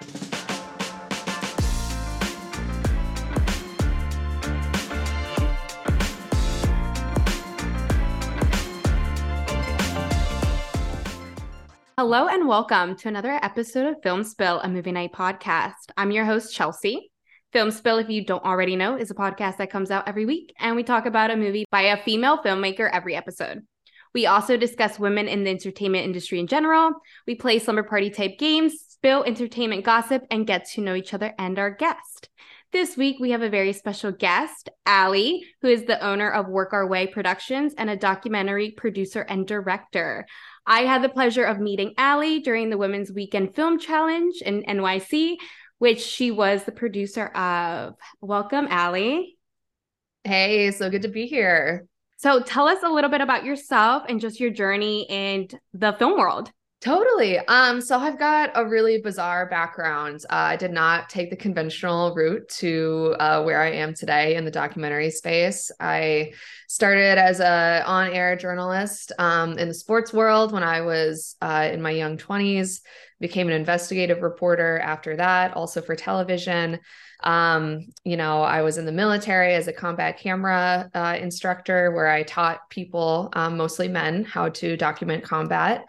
Hello and welcome to another episode of Film Spill, a movie night podcast. I'm your host, Chelsea. Film Spill, if you don't already know, is a podcast that comes out every week, and we talk about a movie by a female filmmaker every episode. We also discuss women in the entertainment industry in general. We play slumber party type games, spill entertainment gossip, and get to know each other and our guest. This week, we have a very special guest, Allie, who is the owner of Work Our Way Productions and a documentary producer and director. I had the pleasure of meeting Allie during the Women's Weekend Film Challenge in NYC, which she was the producer of. Welcome, Allie. Hey, so good to be here. So tell us a little bit about yourself and just your journey in the film world. Totally. Um, so I've got a really bizarre background. Uh, I did not take the conventional route to uh, where I am today in the documentary space. I started as a on-air journalist um, in the sports world when I was uh, in my young 20s. Became an investigative reporter after that, also for television. Um, you know, I was in the military as a combat camera uh, instructor where I taught people, um, mostly men, how to document combat.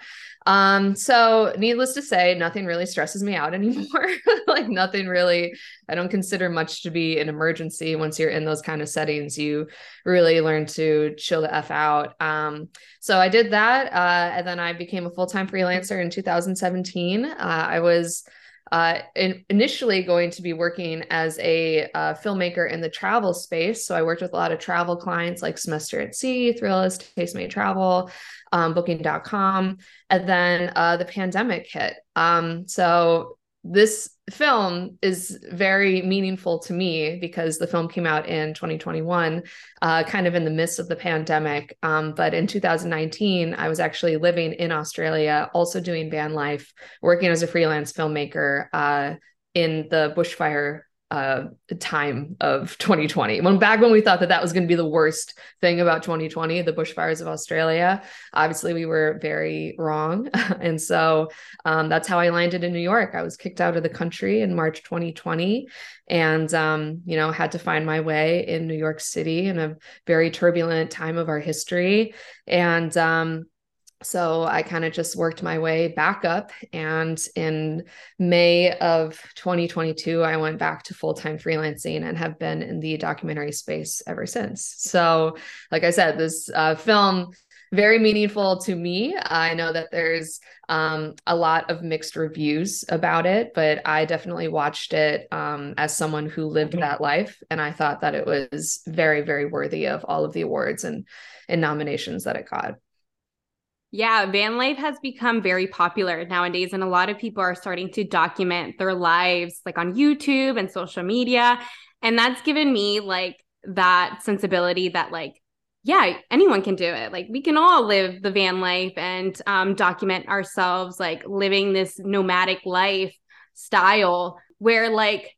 Um, so needless to say, nothing really stresses me out anymore. like nothing really, I don't consider much to be an emergency. Once you're in those kind of settings, you really learn to chill the F out. Um, so I did that. Uh, and then I became a full-time freelancer in 2017. Uh, I was uh, in, initially going to be working as a uh, filmmaker in the travel space. So I worked with a lot of travel clients like Semester at Sea, Thrillist, Tastemade Travel, um, Booking.com, and then uh, the pandemic hit. Um, so this film is very meaningful to me because the film came out in 2021, uh, kind of in the midst of the pandemic. Um, but in 2019, I was actually living in Australia, also doing van life, working as a freelance filmmaker uh, in the bushfire uh, time of 2020 when back when we thought that that was going to be the worst thing about 2020 the bushfires of australia obviously we were very wrong. And so um, that's how i landed in new york. I was kicked out of the country in march 2020 and um, you know had to find my way in new york city in a very turbulent time of our history. And um, so I kind of just worked my way back up. And in May of 2022, I went back to full time freelancing and have been in the documentary space ever since. So, like I said, this uh, film very meaningful to me. I know that there's um, a lot of mixed reviews about it, but I definitely watched it um, as someone who lived that life, and I thought that it was very, very worthy of all of the awards and and nominations that it got. Yeah, van life has become very popular nowadays, and a lot of people are starting to document their lives like on YouTube and social media. And that's given me like that sensibility that, like, yeah, anyone can do it. Like, we can all live the van life and um, document ourselves, like, living this nomadic life style where, like,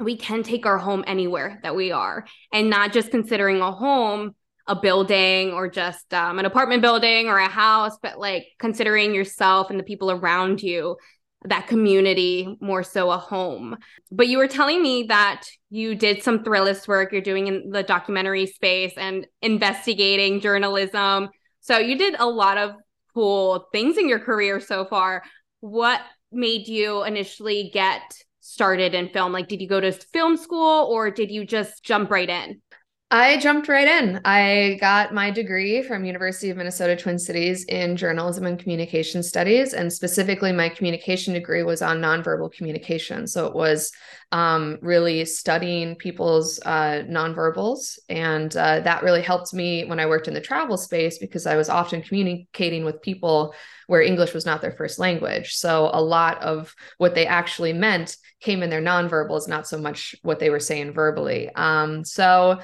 we can take our home anywhere that we are and not just considering a home a building or just um, an apartment building or a house, but like considering yourself and the people around you, that community more so a home. But you were telling me that you did some thrillist work you're doing in the documentary space and investigating journalism. So you did a lot of cool things in your career so far. What made you initially get started in film? Like, did you go to film school or did you just jump right in? I jumped right in. I got my degree from University of Minnesota Twin Cities in journalism and communication studies, and specifically my communication degree was on nonverbal communication. So it was um, really studying people's uh, nonverbals, and uh, that really helped me when I worked in the travel space because I was often communicating with people where English was not their first language. So a lot of what they actually meant came in their nonverbals, not so much what they were saying verbally. Um, so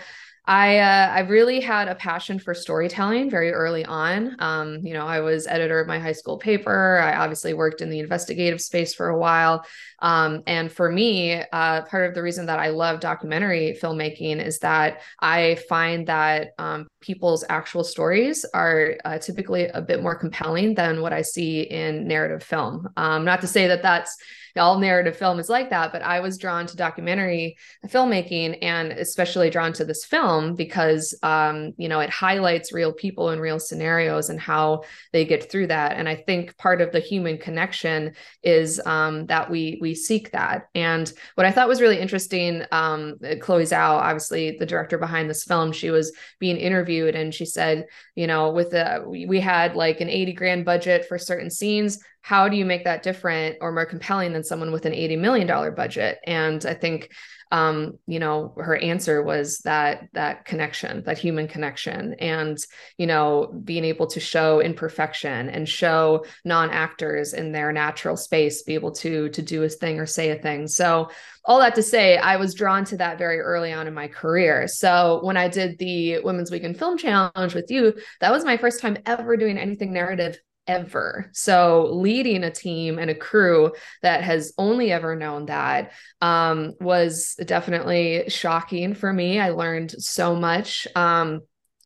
I uh, I really had a passion for storytelling very early on. Um, you know, I was editor of my high school paper. I obviously worked in the investigative space for a while. Um, and for me, uh, part of the reason that I love documentary filmmaking is that I find that um, people's actual stories are uh, typically a bit more compelling than what I see in narrative film. Um, not to say that that's all narrative film is like that but i was drawn to documentary filmmaking and especially drawn to this film because um, you know it highlights real people and real scenarios and how they get through that. And i think part of the human connection is um, that we we seek that. And what i thought was really interesting um, chloe zhao obviously the director behind this film she was being interviewed and she said you know with the we had like an 80 grand budget for certain scenes how do you make that different or more compelling than someone with an 80 million dollar budget and i think um, you know, her answer was that that connection, that human connection, and you know, being able to show imperfection and show non-actors in their natural space, be able to to do a thing or say a thing. So all that to say, I was drawn to that very early on in my career. So when I did the Women's Weekend Film Challenge with you, that was my first time ever doing anything narrative ever. So leading a team and a crew that has only ever known that um, was definitely shocking for me. I learned so much. Um,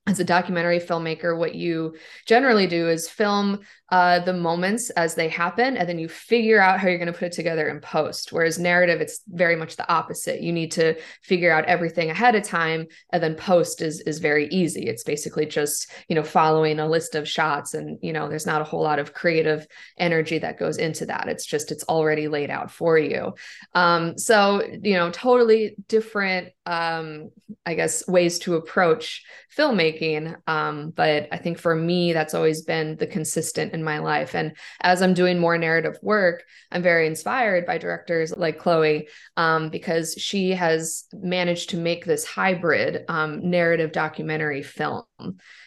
as a documentary filmmaker, what you generally do is film uh, the moments as they happen, and then you figure out how you're going to put it together in post. Whereas narrative, it's very much the opposite. You need to figure out everything ahead of time, and then post is is very easy. It's basically just you know following a list of shots, and you know there's not a whole lot of creative energy that goes into that. It's just it's already laid out for you. Um, so you know, totally different, um, I guess, ways to approach filmmaking. Um, but I think for me, that's always been the consistent in my life. And as I'm doing more narrative work, I'm very inspired by directors like Chloe um, because she has managed to make this hybrid um, narrative documentary film.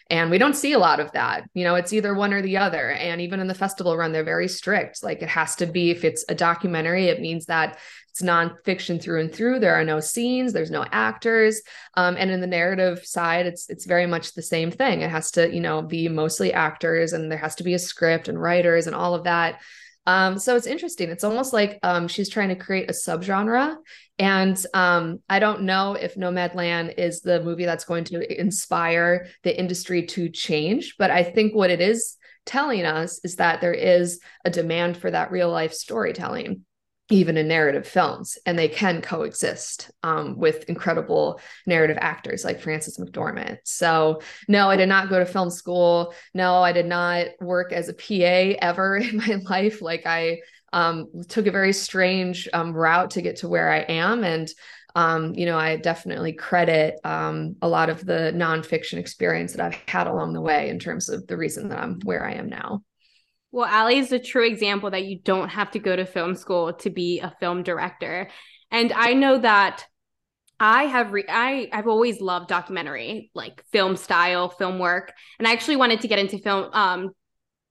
And we don't see a lot of that. You know, it's either one or the other. And even in the festival run, they're very strict. Like it has to be, if it's a documentary, it means that it's nonfiction through and through. There are no scenes, there's no actors. Um, and in the narrative side, it's it's very much the same thing. It has to, you know, be mostly actors and there has to be a script and writers and all of that. Um, so it's interesting. It's almost like um, she's trying to create a subgenre. And um, I don't know if Nomadland is the movie that's going to inspire the industry to change, but I think what it is telling us is that there is a demand for that real life storytelling even in narrative films, and they can coexist um, with incredible narrative actors like Frances McDormand. So, no, I did not go to film school. No, I did not work as a PA ever in my life. Like, I um, took a very strange um, route to get to where I am. And, um, you know, I definitely credit um, a lot of the nonfiction experience that I've had along the way in terms of the reason that I'm where I am now. Well, Allie is a true example that you don't have to go to film school to be a film director. And I know that I have re- I I've always loved documentary, like film style, film work. And I actually wanted to get into film um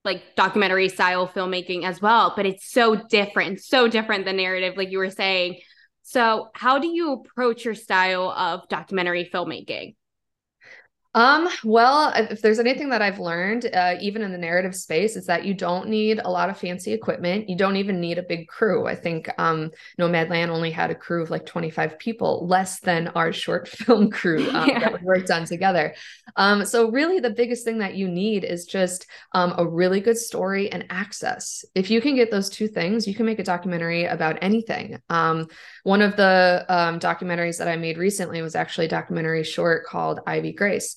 like documentary style filmmaking as well, but it's so different, so different the narrative like you were saying. So, how do you approach your style of documentary filmmaking? Um, well, if there's anything that I've learned, uh, even in the narrative space, is that you don't need a lot of fancy equipment. You don't even need a big crew. I think um, Nomadland only had a crew of like 25 people, less than our short film crew um, yeah. that we worked on together. Um, so really, the biggest thing that you need is just um, a really good story and access. If you can get those two things, you can make a documentary about anything. Um, one of the um, documentaries that I made recently was actually a documentary short called Ivy Grace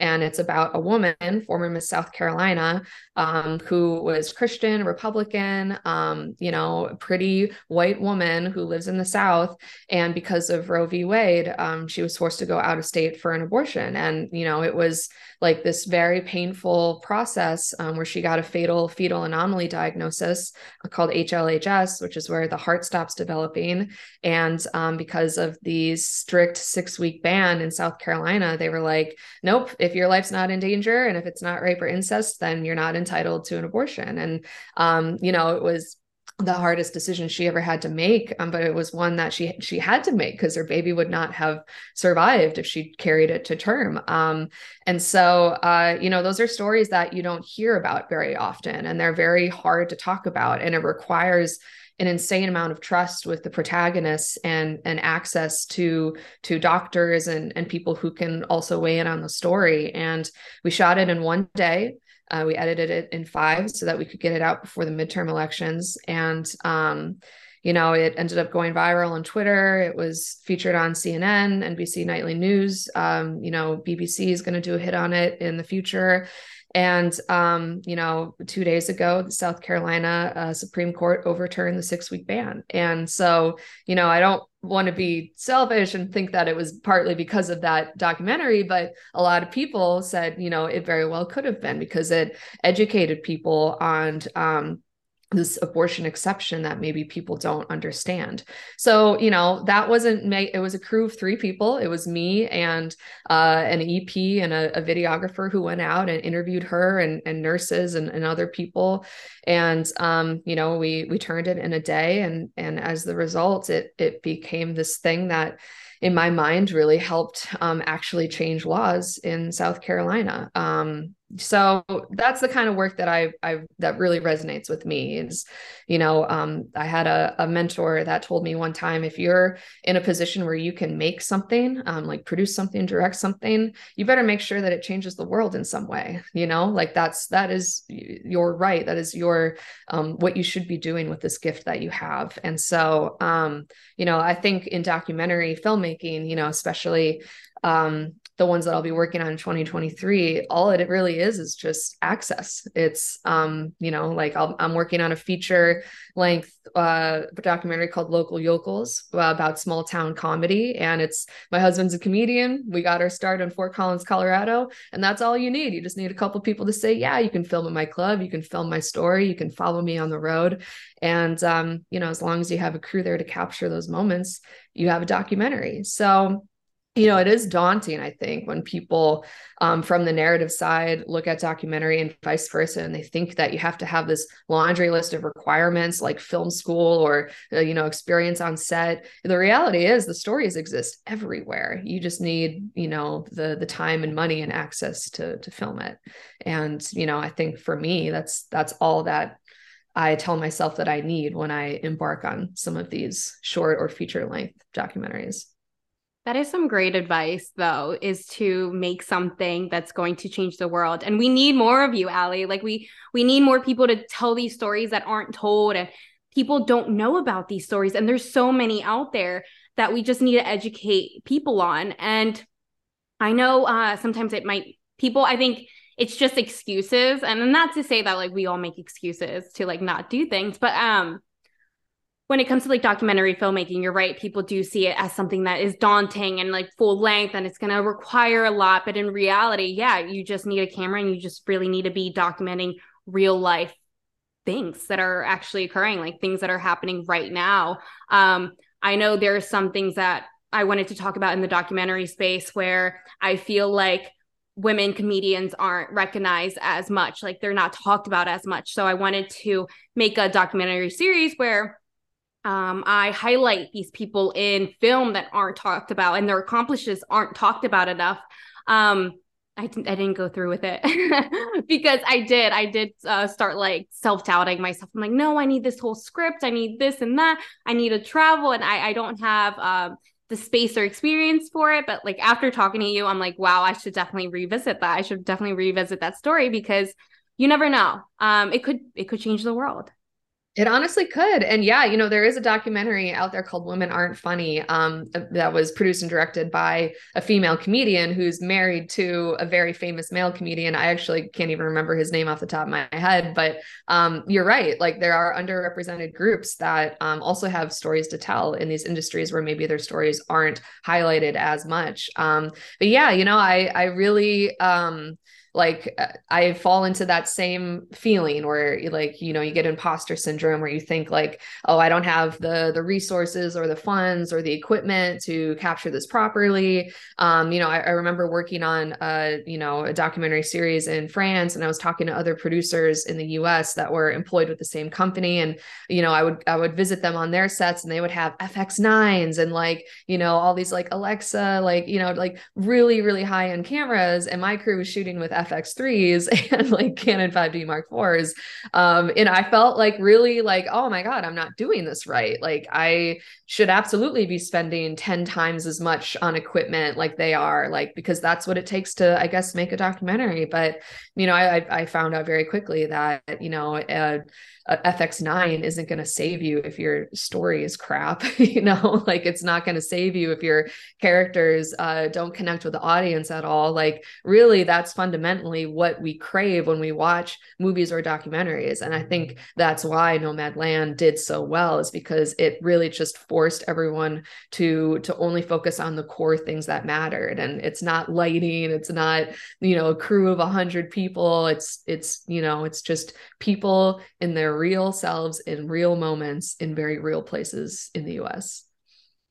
and it's about a woman, former Miss South Carolina, um, who was Christian, Republican, um, you know, pretty white woman who lives in the South. And because of Roe v. Wade, um, she was forced to go out of state for an abortion. And, you know, it was like this very painful process um, where she got a fatal fetal anomaly diagnosis called HLHS, which is where the heart stops developing. And um, because of the strict six week ban in South Carolina, they were like, nope, if your life's not in danger and if it's not rape or incest, then you're not entitled to an abortion. And, um, you know, it was the hardest decision she ever had to make um, but it was one that she she had to make because her baby would not have survived if she carried it to term um, and so uh, you know those are stories that you don't hear about very often and they're very hard to talk about and it requires an insane amount of trust with the protagonists and and access to to doctors and and people who can also weigh in on the story and we shot it in one day uh, we edited it in five so that we could get it out before the midterm elections and um, you know, it ended up going viral on Twitter. It was featured on CNN, NBC Nightly News. Um, you know, BBC is going to do a hit on it in the future. And, um, you know, two days ago, the South Carolina uh, Supreme Court overturned the six week ban. And so, you know, I don't want to be selfish and think that it was partly because of that documentary, but a lot of people said, you know, it very well could have been because it educated people on, um, this abortion exception that maybe people don't understand. So, you know, that wasn't me. It was a crew of three people. It was me and uh, an EP and a, a, videographer who went out and interviewed her and, and nurses and, and other people. And, um, you know, we, we turned it in a day and, and as the result, it, it became this thing that in my mind really helped um, actually change laws in South Carolina. Um, so that's the kind of work that I, I that really resonates with me is you know um, i had a, a, mentor that told me one time if you're in a position where you can make something um, like produce something direct something you better make sure that it changes the world in some way you know? Like that's that is your right. That is your um, what you should be doing with this gift that you have. And so um, you know i think in documentary filmmaking you know especially um, the ones that I'll be working on in 2023, all it really is is just access. It's, um, you know, like i am working on a feature length uh, documentary called Local Yokels uh, about small town comedy. And it's my husband's a comedian. We got our start in Fort Collins, Colorado. And that's all you need. You just need a couple people to say, yeah, you can film in my club, you can film my story, you can follow me on the road. And, um, you know, as long as you have a crew there to capture those moments, you have a documentary. So, you know, it is daunting, I think, when people um, from the narrative side look at documentary and vice versa, and they think that you have to have this laundry list of requirements like film school or, uh, you know, experience on set. The reality is the stories exist everywhere. You just need, you know, the the time and money and access to to film it. And, you know, I think for me, that's that's all that I tell myself that I need when I embark on some of these short or feature length documentaries. That is some great advice, though, is to make something that's going to change the world. And we need more of you, Allie. Like we we need more people to tell these stories that aren't told, and people don't know about these stories. And there's so many out there that we just need to educate people on. And I know uh, sometimes it might people. I think it's just excuses, and not to say that like we all make excuses to like not do things, but um when it comes to like documentary filmmaking, you're right. People do see it as something that is daunting and like full length and it's going to require a lot. But in reality, yeah, you just need a camera and you just really need to be documenting real life things that are actually occurring, like things that are happening right now. Um, I know there are some things that I wanted to talk about in the documentary space where I feel like women comedians aren't recognized as much, like they're not talked about as much. So I wanted to make a documentary series where um, I highlight these people in film that aren't talked about and their accomplishments aren't talked about enough. Um, I didn't, I didn't go through with it because I did. I did uh, start like self doubting myself. I'm like, no, I need this whole script. I need this and that. I need to travel, and I, I don't have um, the space or experience for it. But like after talking to you, I'm like, wow, I should definitely revisit that. I should definitely revisit that story because you never know. Um, it could it could change the world. It honestly could. And yeah, you know, there is a documentary out there called Women Aren't Funny um, that was produced and directed by a female comedian who's married to a very famous male comedian. I actually can't even remember his name off the top of my head, but um, you're right. Like there are underrepresented groups that um, also have stories to tell in these industries where maybe their stories aren't highlighted as much. Um, but yeah, you know, I, I really, um, like uh, i fall into that same feeling where like you know you get imposter syndrome where you think like oh i don't have the the resources or the funds or the equipment to capture this properly. Um you know i, I remember working on a you know a documentary series in france and i was talking to other producers in the us that were employed with the same company and you know i would i would visit them on their sets and they would have fx9s and like you know all these like alexa like you know like really really high end cameras and my crew was shooting with FX3s and like Canon 5D Mark IVs. Um, and I felt like really like, oh my God, I'm not doing this right. Like I should absolutely be spending 10 times as much on equipment like they are, like, because that's what it takes to, I guess, make a documentary. But, you know, I, I found out very quickly that, you know, uh, uh, FX9 isn't going to save you if your story is crap, you know, like it's not going to save you if your characters uh, don't connect with the audience at all. Like, really, that's fundamentally what we crave when we watch movies or documentaries. And I think that's why Nomadland did so well, is because it really just forced everyone to to only focus on the core things that mattered. And it's not lighting, it's not, you know, a crew of a hundred people. It's it's, you know, it's just people in their real selves in real moments in very real places in the US.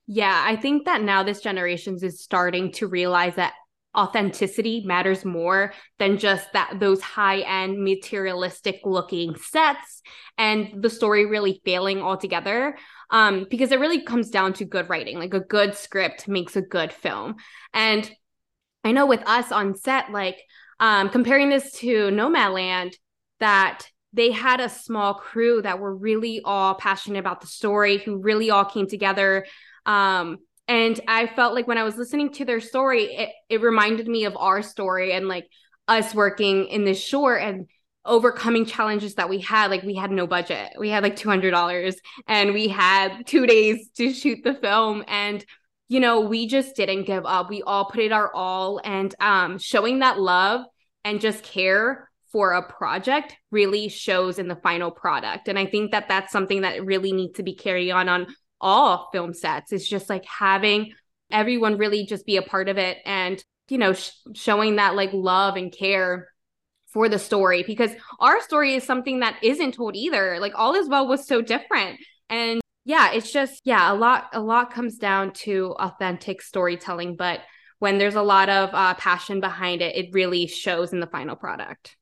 Yeah, I think that now this generation is starting to realize that authenticity matters more than just that those high end materialistic looking sets and the story really failing altogether um because it really comes down to good writing like a good script makes a good film and i know with us on set like um comparing this to nomadland that they had a small crew that were really all passionate about the story, who really all came together. Um, and I felt like when I was listening to their story, it, it reminded me of our story and like us working in this short and overcoming challenges that we had. Like we had no budget, we had like $200 and we had two days to shoot the film. And you know, we just didn't give up. We all put it our all and um, showing that love and just care for a project really shows in the final product. And I think that that's something that really needs to be carried on on all film sets. It's just like having everyone really just be a part of it and, you know, sh- showing that like love and care for the story because our story is something that isn't told either. Like all is well was so different. And yeah, it's just yeah, a lot a lot comes down to authentic storytelling, but when there's a lot of uh, passion behind it, it really shows in the final product.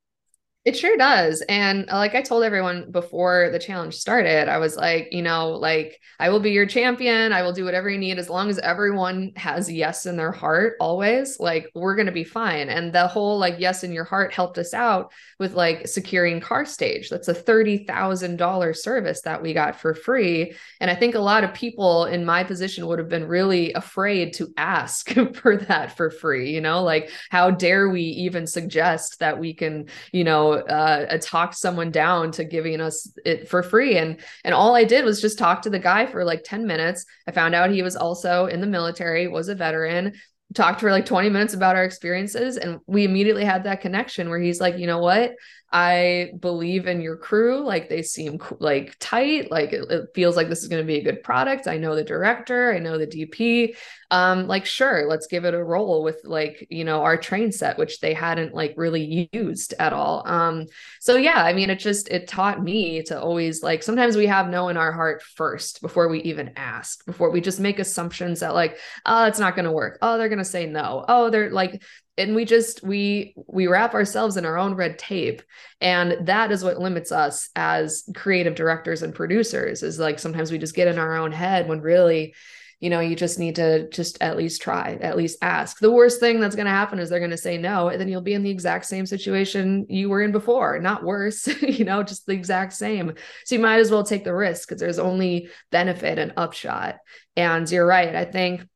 It sure does. And uh, like I told everyone before the challenge started, I was like, you know, like I will be your champion. I will do whatever you need as long as everyone has yes in their heart always. Like we're going to be fine. And the whole like yes in your heart helped us out with like securing car stage. That's a $30,000 service that we got for free. And I think a lot of people in my position would have been really afraid to ask for that for free, you know, like how dare we even suggest that we can, you know, uh, talk someone down to giving us it for free. And and all I did was just talk to the guy for like 10 minutes. I found out he was also in the military, was a veteran, talked for like 20 minutes about our experiences and we immediately had that connection where he's like you know what I believe in your crew. Like they seem like tight. Like it, it feels like this is going to be a good product. I know the director. I know the DP. Um, like sure, let's give it a roll with like you know our train set, which they hadn't like really used at all. Um, so yeah, I mean, it just it taught me to always like sometimes we have no in our heart first before we even ask, before we just make assumptions that like oh it's not going to work. Oh they're going to say no. Oh they're like and we just we we wrap ourselves in our own red tape. And that is what limits us as creative directors and producers is like sometimes we just get in our own head when really you know you just need to just at least try at least ask. The worst thing that's going to happen is they're going to say no and then you'll be in the exact same situation you were in before. Not worse you know just the exact same. So you might as well take the risk because there's only benefit and upshot. And you're right i think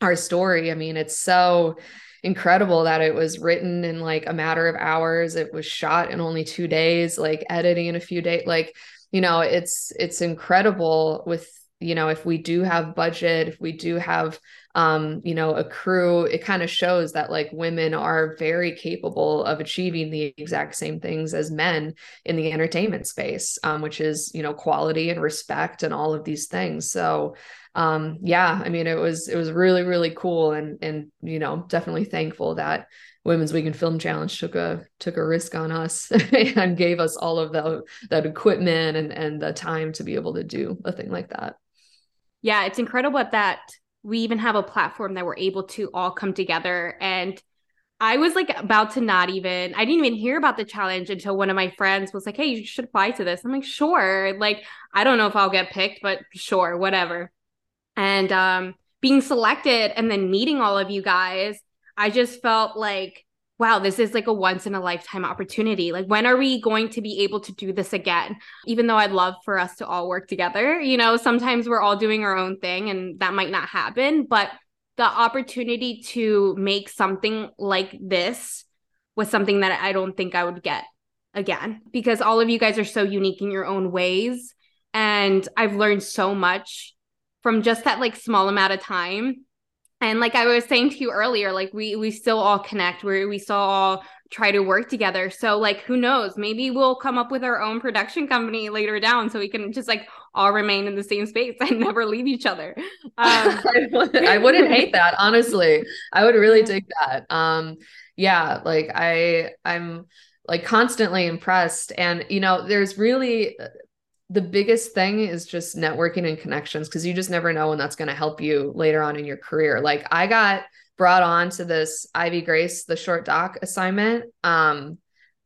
our story i mean it's so incredible that it was written in like a matter of hours. It was shot in only 2 days like editing in a few days like you know it's it's incredible with you know if we do have budget if we do have um you know a crew it kind of shows that like women are very capable of achieving the exact same things as men in the entertainment space um which is you know quality and respect and all of these things. So um yeah i mean it was it was really really cool and and you know definitely thankful that women's weekend film challenge took a took a risk on us and gave us all of the that equipment and and the time to be able to do a thing like that yeah it's incredible that we even have a platform that we're able to all come together and I was like about to not even, I didn't even hear about the challenge until one of my friends was like, Hey, you should apply to this. I'm like, sure. Like, I don't know if I'll get picked, but sure, whatever and um, being selected and then meeting all of you guys, I just felt like, wow, this is like a once in a lifetime opportunity. Like, when are we going to be able to do this again? Even though I'd love for us to all work together, you know, sometimes we're all doing our own thing and that might not happen, but the opportunity to make something like this was something that I don't think I would get again because all of you guys are so unique in your own ways and I've learned so much from just that like small amount of time and like i was saying to you earlier like we we still all connect we we still all try to work together. So like who knows? Maybe we'll come up with our own production company later down so we can just like all remain in the same space and never leave each other. Um, I wouldn't hate that honestly. I would really dig that. Um yeah like i i'm like constantly impressed. And you know there's really the biggest thing is just networking and connections because you just never know when that's going to help you later on in your career. Like I got brought on to this Ivy Grace, the short doc assignment. Um,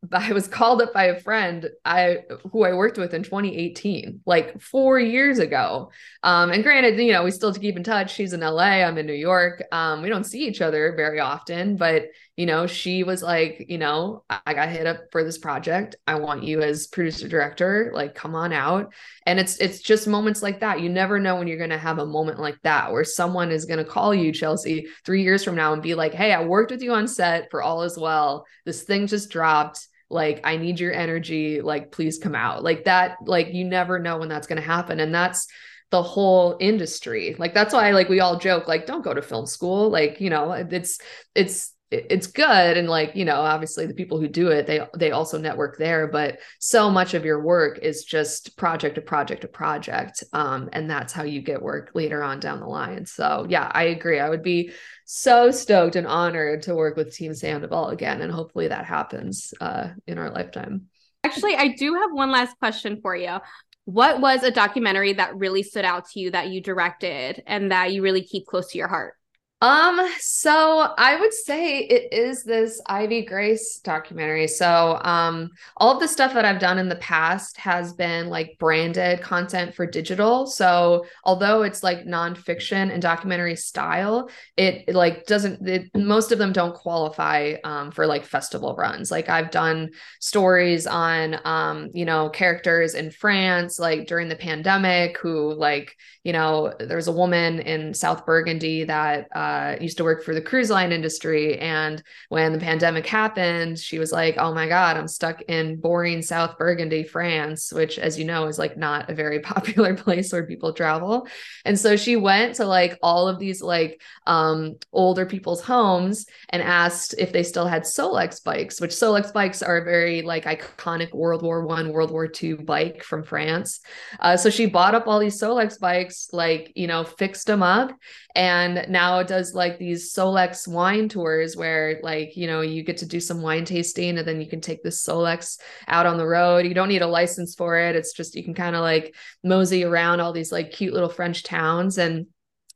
I was called up by a friend I who I worked with in 2018, like four years ago. Um, and granted, you know, we still keep in touch. She's in LA, I'm in New York. Um, we don't see each other very often, but you know, she was like, you know, I got hit up for this project. I want you as producer director, like come on out. And it's it's just moments like that. You never know when you're gonna have a moment like that where someone is gonna call you, Chelsea, three years from now and be like, hey, I worked with you on set for all is well. This thing just dropped like i need your energy like please come out like that like you never know when that's going to happen and that's the whole industry like that's why like we all joke like don't go to film school like you know it's it's it's good. And like you know obviously the people who do it they they also network there but so much of your work is just project to project to project. Um, and that's how you get work later on down the line. So yeah i agree. I would be so stoked and honored to work with team sandoval again and hopefully that happens uh, in our lifetime. Actually i do have one last question for you. What was a documentary that really stood out to you that you directed and that you really keep close to your heart um, so I would say it is this Ivy Grace documentary. So, um, all of the stuff that I've done in the past has been like branded content for digital. So, although it's like nonfiction and documentary style, it, it like doesn't, it, most of them don't qualify um, for like festival runs. Like, I've done stories on, um, you know, characters in France, like during the pandemic, who, like, you know, there's a woman in South Burgundy that, uh, used to work for the cruise line industry. And when the pandemic happened, she was like, oh my God, I'm stuck in boring South Burgundy, France, which, as you know, is like not a very popular place where people travel. And so she went to like all of these like um, older people's homes and asked if they still had Solex bikes, which Solex bikes are a very like iconic World War One, World War Two bike from France. Uh, so she bought up all these Solex bikes, like, you know, fixed them up. And now it does does like these Solex wine tours where like, you know, you get to do some wine tasting and then you can take this Solex out on the road. You don't need a license for it. It's just you can kind of like mosey around all these like cute little French towns and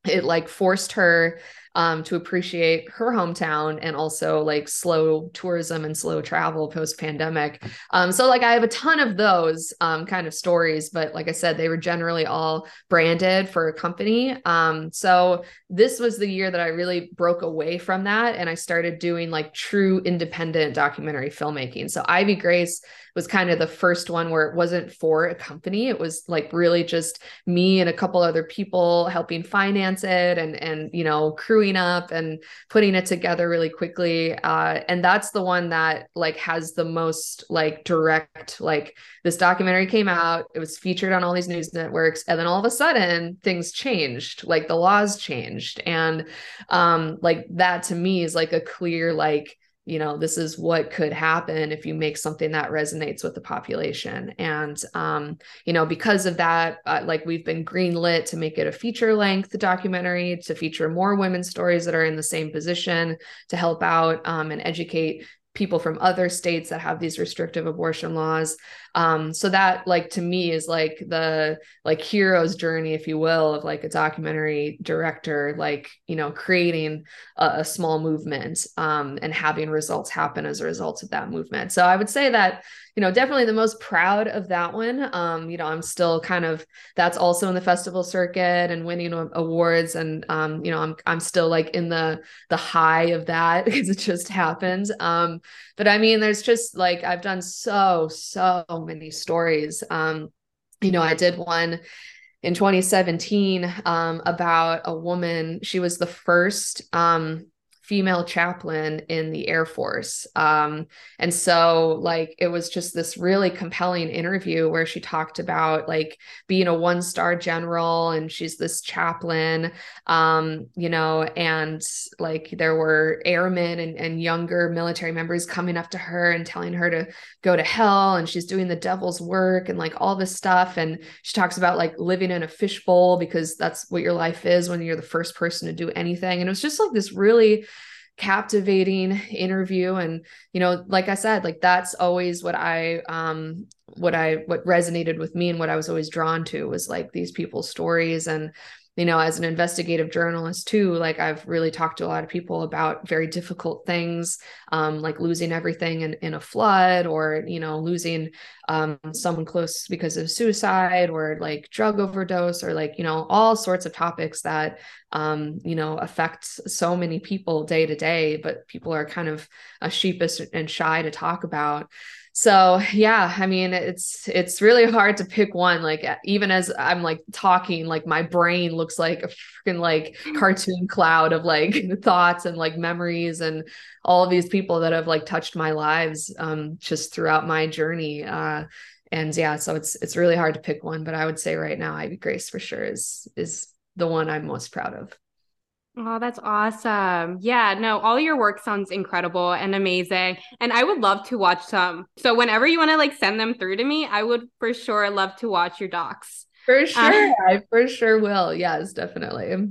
it like forced her um, to appreciate her hometown and also like slow tourism and slow travel post pandemic. Um, so like I have a ton of those um, kind of stories, but like I said, they were generally all branded for a company. Um, so this was the year that I really broke away from that and I started doing like true independent documentary filmmaking. So Ivy Grace was kind of the first one where it wasn't for a company. It was like really just me and a couple other people helping finance it and and you know crewing up and putting it together really quickly. Uh, and that's the one that like has the most like direct like this documentary came out. It was featured on all these news networks, and then all of a sudden things changed. Like the laws changed, and um, like that to me is like a clear like you know this is what could happen if you make something that resonates with the population. And um, you know because of that uh, like we've been greenlit to make it a feature length documentary to feature more women's stories that are in the same position to help out um, and educate people from other states that have these restrictive abortion laws um so that like to me is like the like hero's journey if you will of like a documentary director like you know creating a, a small movement um and having results happen as a result of that movement so i would say that you know, definitely the most proud of that one. Um, you know, I'm still kind of that's also in the festival circuit and winning awards, and um, you know, I'm I'm still like in the the high of that because it just happened. Um, but I mean, there's just like I've done so so many stories. Um, you know, I did one in 2017 um, about a woman. She was the first um, female chaplain in the Air Force. Um, and so, like, it was just this really compelling interview where she talked about like being a one star general and she's this chaplain, um, you know, and like there were airmen and, and younger military members coming up to her and telling her to go to hell and she's doing the devil's work and like all this stuff. And she talks about like living in a fishbowl because that's what your life is when you're the first person to do anything. And it was just like this really captivating interview. And you know like i said like that's always what i um what i what resonated with me and what i was always drawn to was like these people's stories. And you know, as an investigative journalist too, like I've really talked to a lot of people about very difficult things, um, like losing everything in, in a flood or, you know, losing um, someone close because of suicide or like drug overdose or like, you know, all sorts of topics that, um, you know, affect so many people day to day, but people are kind of sheepish and shy to talk about so yeah i mean it's it's really hard to pick one like even as i'm like talking like my brain looks like a freaking like cartoon cloud of like thoughts and like memories and all of these people that have like touched my lives um just throughout my journey uh and yeah so it's it's really hard to pick one but i would say right now ivy grace for sure is is the one i'm most proud of Oh, that's awesome. Yeah, no, all your work sounds incredible and amazing. And I would love to watch some. So whenever you want to like send them through to me, I would for sure love to watch your docs. For sure. Uh, I for sure will. Yes, definitely.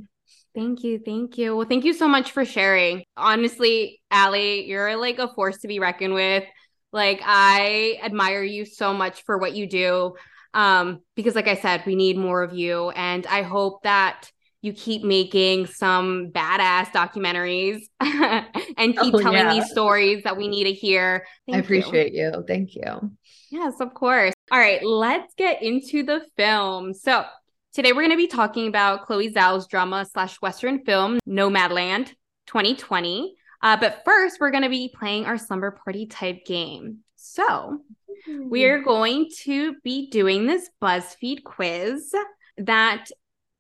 Thank you. Thank you. Well, thank you so much for sharing. Honestly, Allie, you're like a force to be reckoned with. Like I admire you so much for what you do. Um, because like I said, we need more of you. And I hope that you keep making some badass documentaries and keep oh, telling yeah. these stories that we need to hear. Thank I appreciate you. you. Thank you. Yes, of course. All right, let's get into the film. So, today we're going to be talking about Chloe Zhao's drama slash Western film, Nomadland 2020. Uh, but first, we're going to be playing our slumber party type game. So, we're going to be doing this BuzzFeed quiz that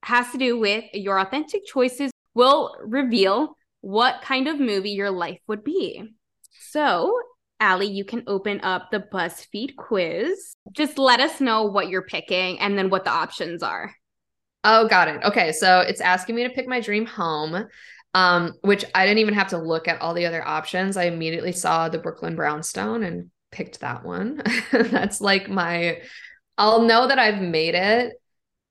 has to do with your authentic choices will reveal what kind of movie your life would be. So, Allie, you can open up the BuzzFeed quiz. Just let us know what you're picking and then what the options are. Oh, got it. Okay. So it's asking me to pick my dream home, um, which I didn't even have to look at all the other options. I immediately saw the Brooklyn Brownstone and picked that one. That's like my, I'll know that I've made it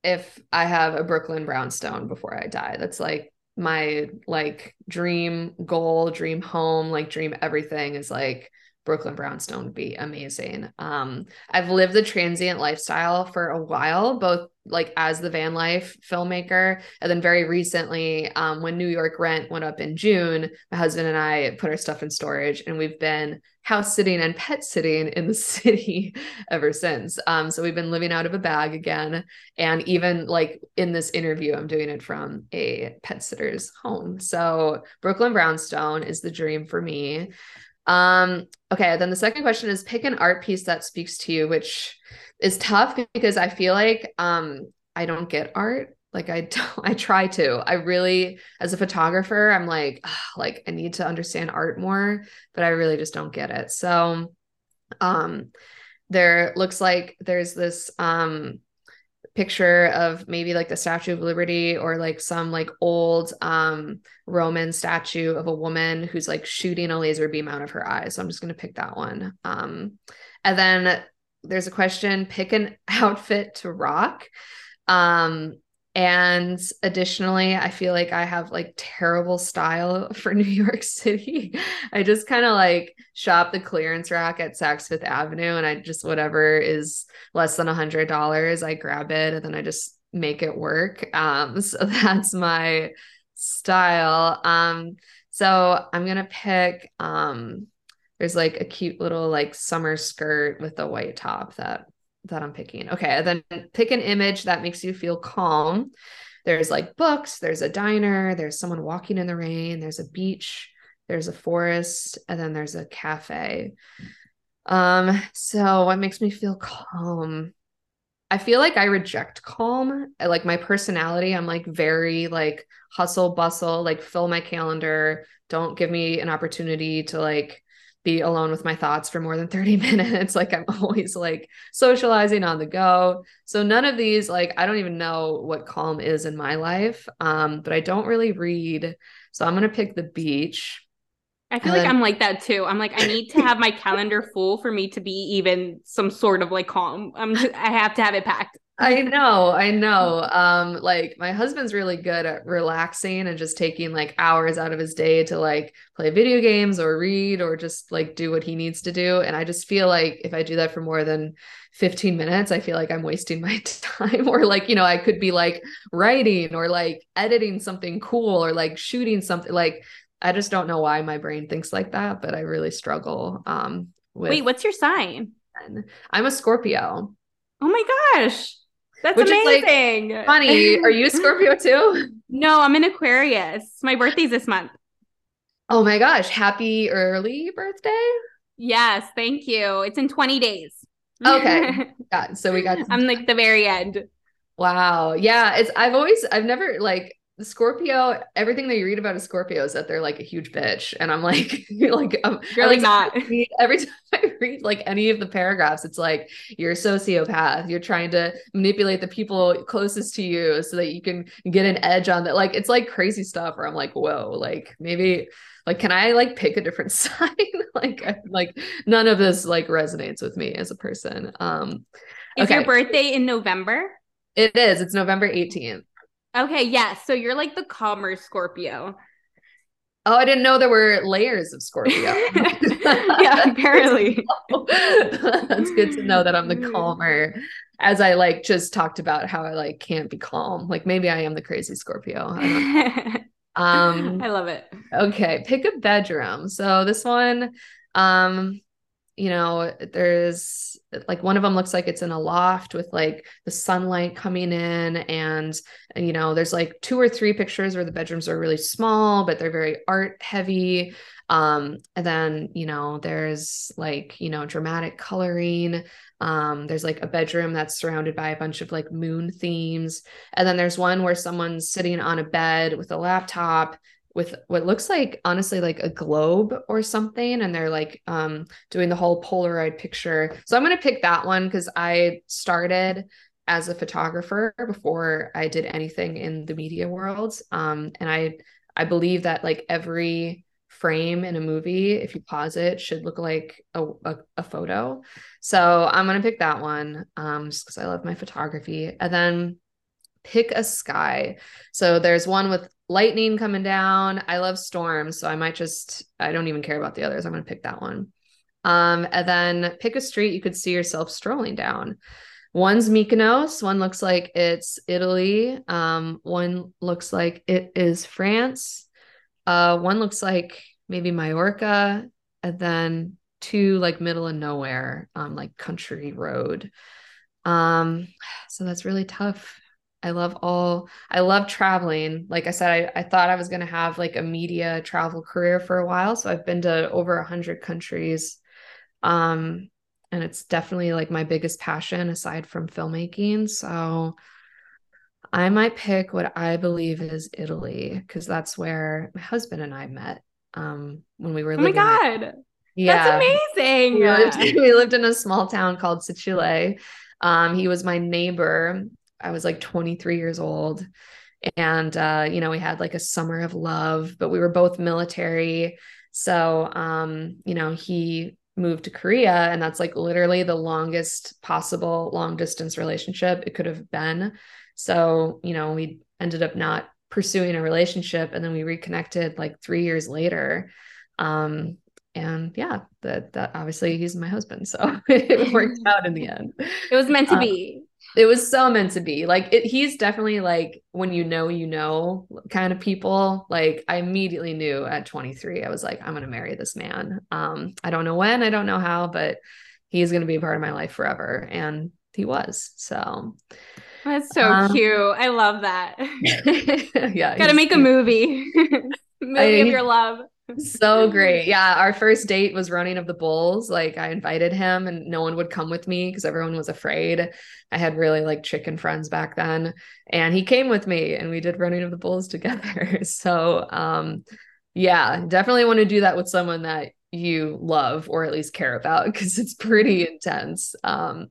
if I have a Brooklyn brownstone before I die. That's like my like dream goal, dream home, like dream everything is like Brooklyn brownstone would be amazing. Um I've lived the transient lifestyle for a while, both like as the van life filmmaker and then very recently um, when new york rent went up in june my husband and i put our stuff in storage and we've been house sitting and pet sitting in the city ever since. Um, so we've been living out of a bag again. And even like in this interview i'm doing it from a pet sitter's home. So brooklyn brownstone is the dream for me um okay then the second question is pick an art piece that speaks to you which is tough because I feel like um I don't get art. Like I don't, I try to. I really as a photographer, I'm like like I need to understand art more, but I really just don't get it. So um there looks like there's this um picture of maybe like the statue of liberty or like some like old um roman statue of a woman who's like shooting a laser beam out of her eyes. So i'm just going to pick that one. Um and then there's a question pick an outfit to rock. Um and additionally i feel like i have like terrible style for new york city. I just kind of like shop the clearance rack at saks fifth avenue and i just whatever is less than a hundred dollars i grab it and then i just make it work. Um so that's my style. Um so i'm gonna pick um there's like a cute little like summer skirt with a white top that that I'm picking. Okay, then pick an image that makes you feel calm. There's like books, there's a diner, there's someone walking in the rain, there's a beach, there's a forest, and then there's a cafe. Um, so what makes me feel calm? I feel like I reject calm. Like my personality, I'm like very like hustle bustle, like fill my calendar. Don't give me an opportunity to like be alone with my thoughts for more than 30 minutes. Like I'm always like socializing on the go. So none of these, like I don't even know what calm is in my life. Um, but I don't really read. So I'm gonna pick the beach. I feel like I'm like that too. I'm like, I need to have my calendar full for me to be even some sort of like calm. I'm just, I have to have it packed. I know, I know. Um, like my husband's really good at relaxing and just taking like hours out of his day to like play video games or read or just like do what he needs to do. And I just feel like if I do that for more than 15 minutes, I feel like I'm wasting my time. Or like, you know, I could be like writing or like editing something cool or like shooting something. Like I just don't know why my brain thinks like that, but I really struggle. Um with Wait, what's your sign? I'm a Scorpio. Oh my gosh. That's Which amazing. Like funny. Are you a Scorpio too? No, I'm an Aquarius. My birthday's this month. Oh my gosh. Happy early birthday. Yes, thank you. It's in 20 days. Okay. yeah. So we got I'm like the very end. Wow. Yeah. It's I've always I've never like the Scorpio, everything that you read about a Scorpio is that they're like a huge bitch. And I'm like, like, I'm you're like not. Read, every time I read like any of the paragraphs, it's like you're a sociopath. You're trying to manipulate the people closest to you so that you can get an edge on that. Like it's like crazy stuff where I'm like, whoa, like maybe like can I like pick a different sign? like I, like none of this like resonates with me as a person. Um Is okay. your birthday in November? It is. It's November 18th. Okay, yes. So you're like the calmer Scorpio. Oh, I didn't know there were layers of Scorpio. yeah, apparently. That's good to know that I'm the calmer. As I like just talked about how I like can't be calm. Like maybe I am the crazy Scorpio. I um I love it. Okay, pick a bedroom. So this one um you know, there's like one of them looks like it's in a loft with like the sunlight coming in and, you know, there's like two or three pictures where the bedrooms are really small, but they're very art heavy. Um, and then, you know, there's like, you know, dramatic coloring. Um, there's like a bedroom that's surrounded by a bunch of like moon themes. And then there's one where someone's sitting on a bed with a laptop with what looks like honestly like a globe or something and they're like um doing the whole polaroid picture. So i'm going to pick that one because i started as a photographer before i did anything in the media world. Um and i i believe that like every frame in a movie if you pause it should look like a, a, a photo. So i'm going to pick that one um just because i love my photography. And then pick a sky. So there's one with lightning coming down. I love storms, so I might just I don't even care about the others. I'm going to pick that one. Um, and then pick a street you could see yourself strolling down. One's Mykonos, one looks like it's Italy, um, one looks like it is France, uh, one looks like maybe Majorca, and then two like middle of nowhere, um, like country road. Um, so that's really tough. I love all I love traveling. Like I said, I, I thought I was gonna have like a media travel career for a while. So I've been to over a hundred countries. Um, and it's definitely like my biggest passion aside from filmmaking. So I might pick what I believe is Italy, because that's where my husband and I met um when we were oh living. Oh my god. yeah. That's amazing. We lived, we lived in a small town called Sicile. Um, he was my neighbor I was like 23 years old. And, uh, you know, we had like a summer of love, but we were both military. So, um, you know, he moved to Korea, and that's like literally the longest possible long distance relationship it could have been. So, you know, we ended up not pursuing a relationship and then we reconnected like three years later. Um, and yeah, that that obviously he's my husband. So it worked out in the end. It was meant to um, be it was so meant to be. Like it, he's definitely like when you know you know kind of people. Like i immediately knew at 23 i was like i'm going to marry this man. Um i don't know when i don't know how but he's going to be a part of my life forever. And he was so. That's so um, cute. I love that. Yeah gotta make a movie. Movie I, of your love so great. Yeah, our first date was running of the bulls. Like I invited him and no one would come with me because everyone was afraid. I had really like chicken friends back then and he came with me and we did running of the bulls together. so, um yeah, definitely want to do that with someone that you love or at least care about because it's pretty intense. Um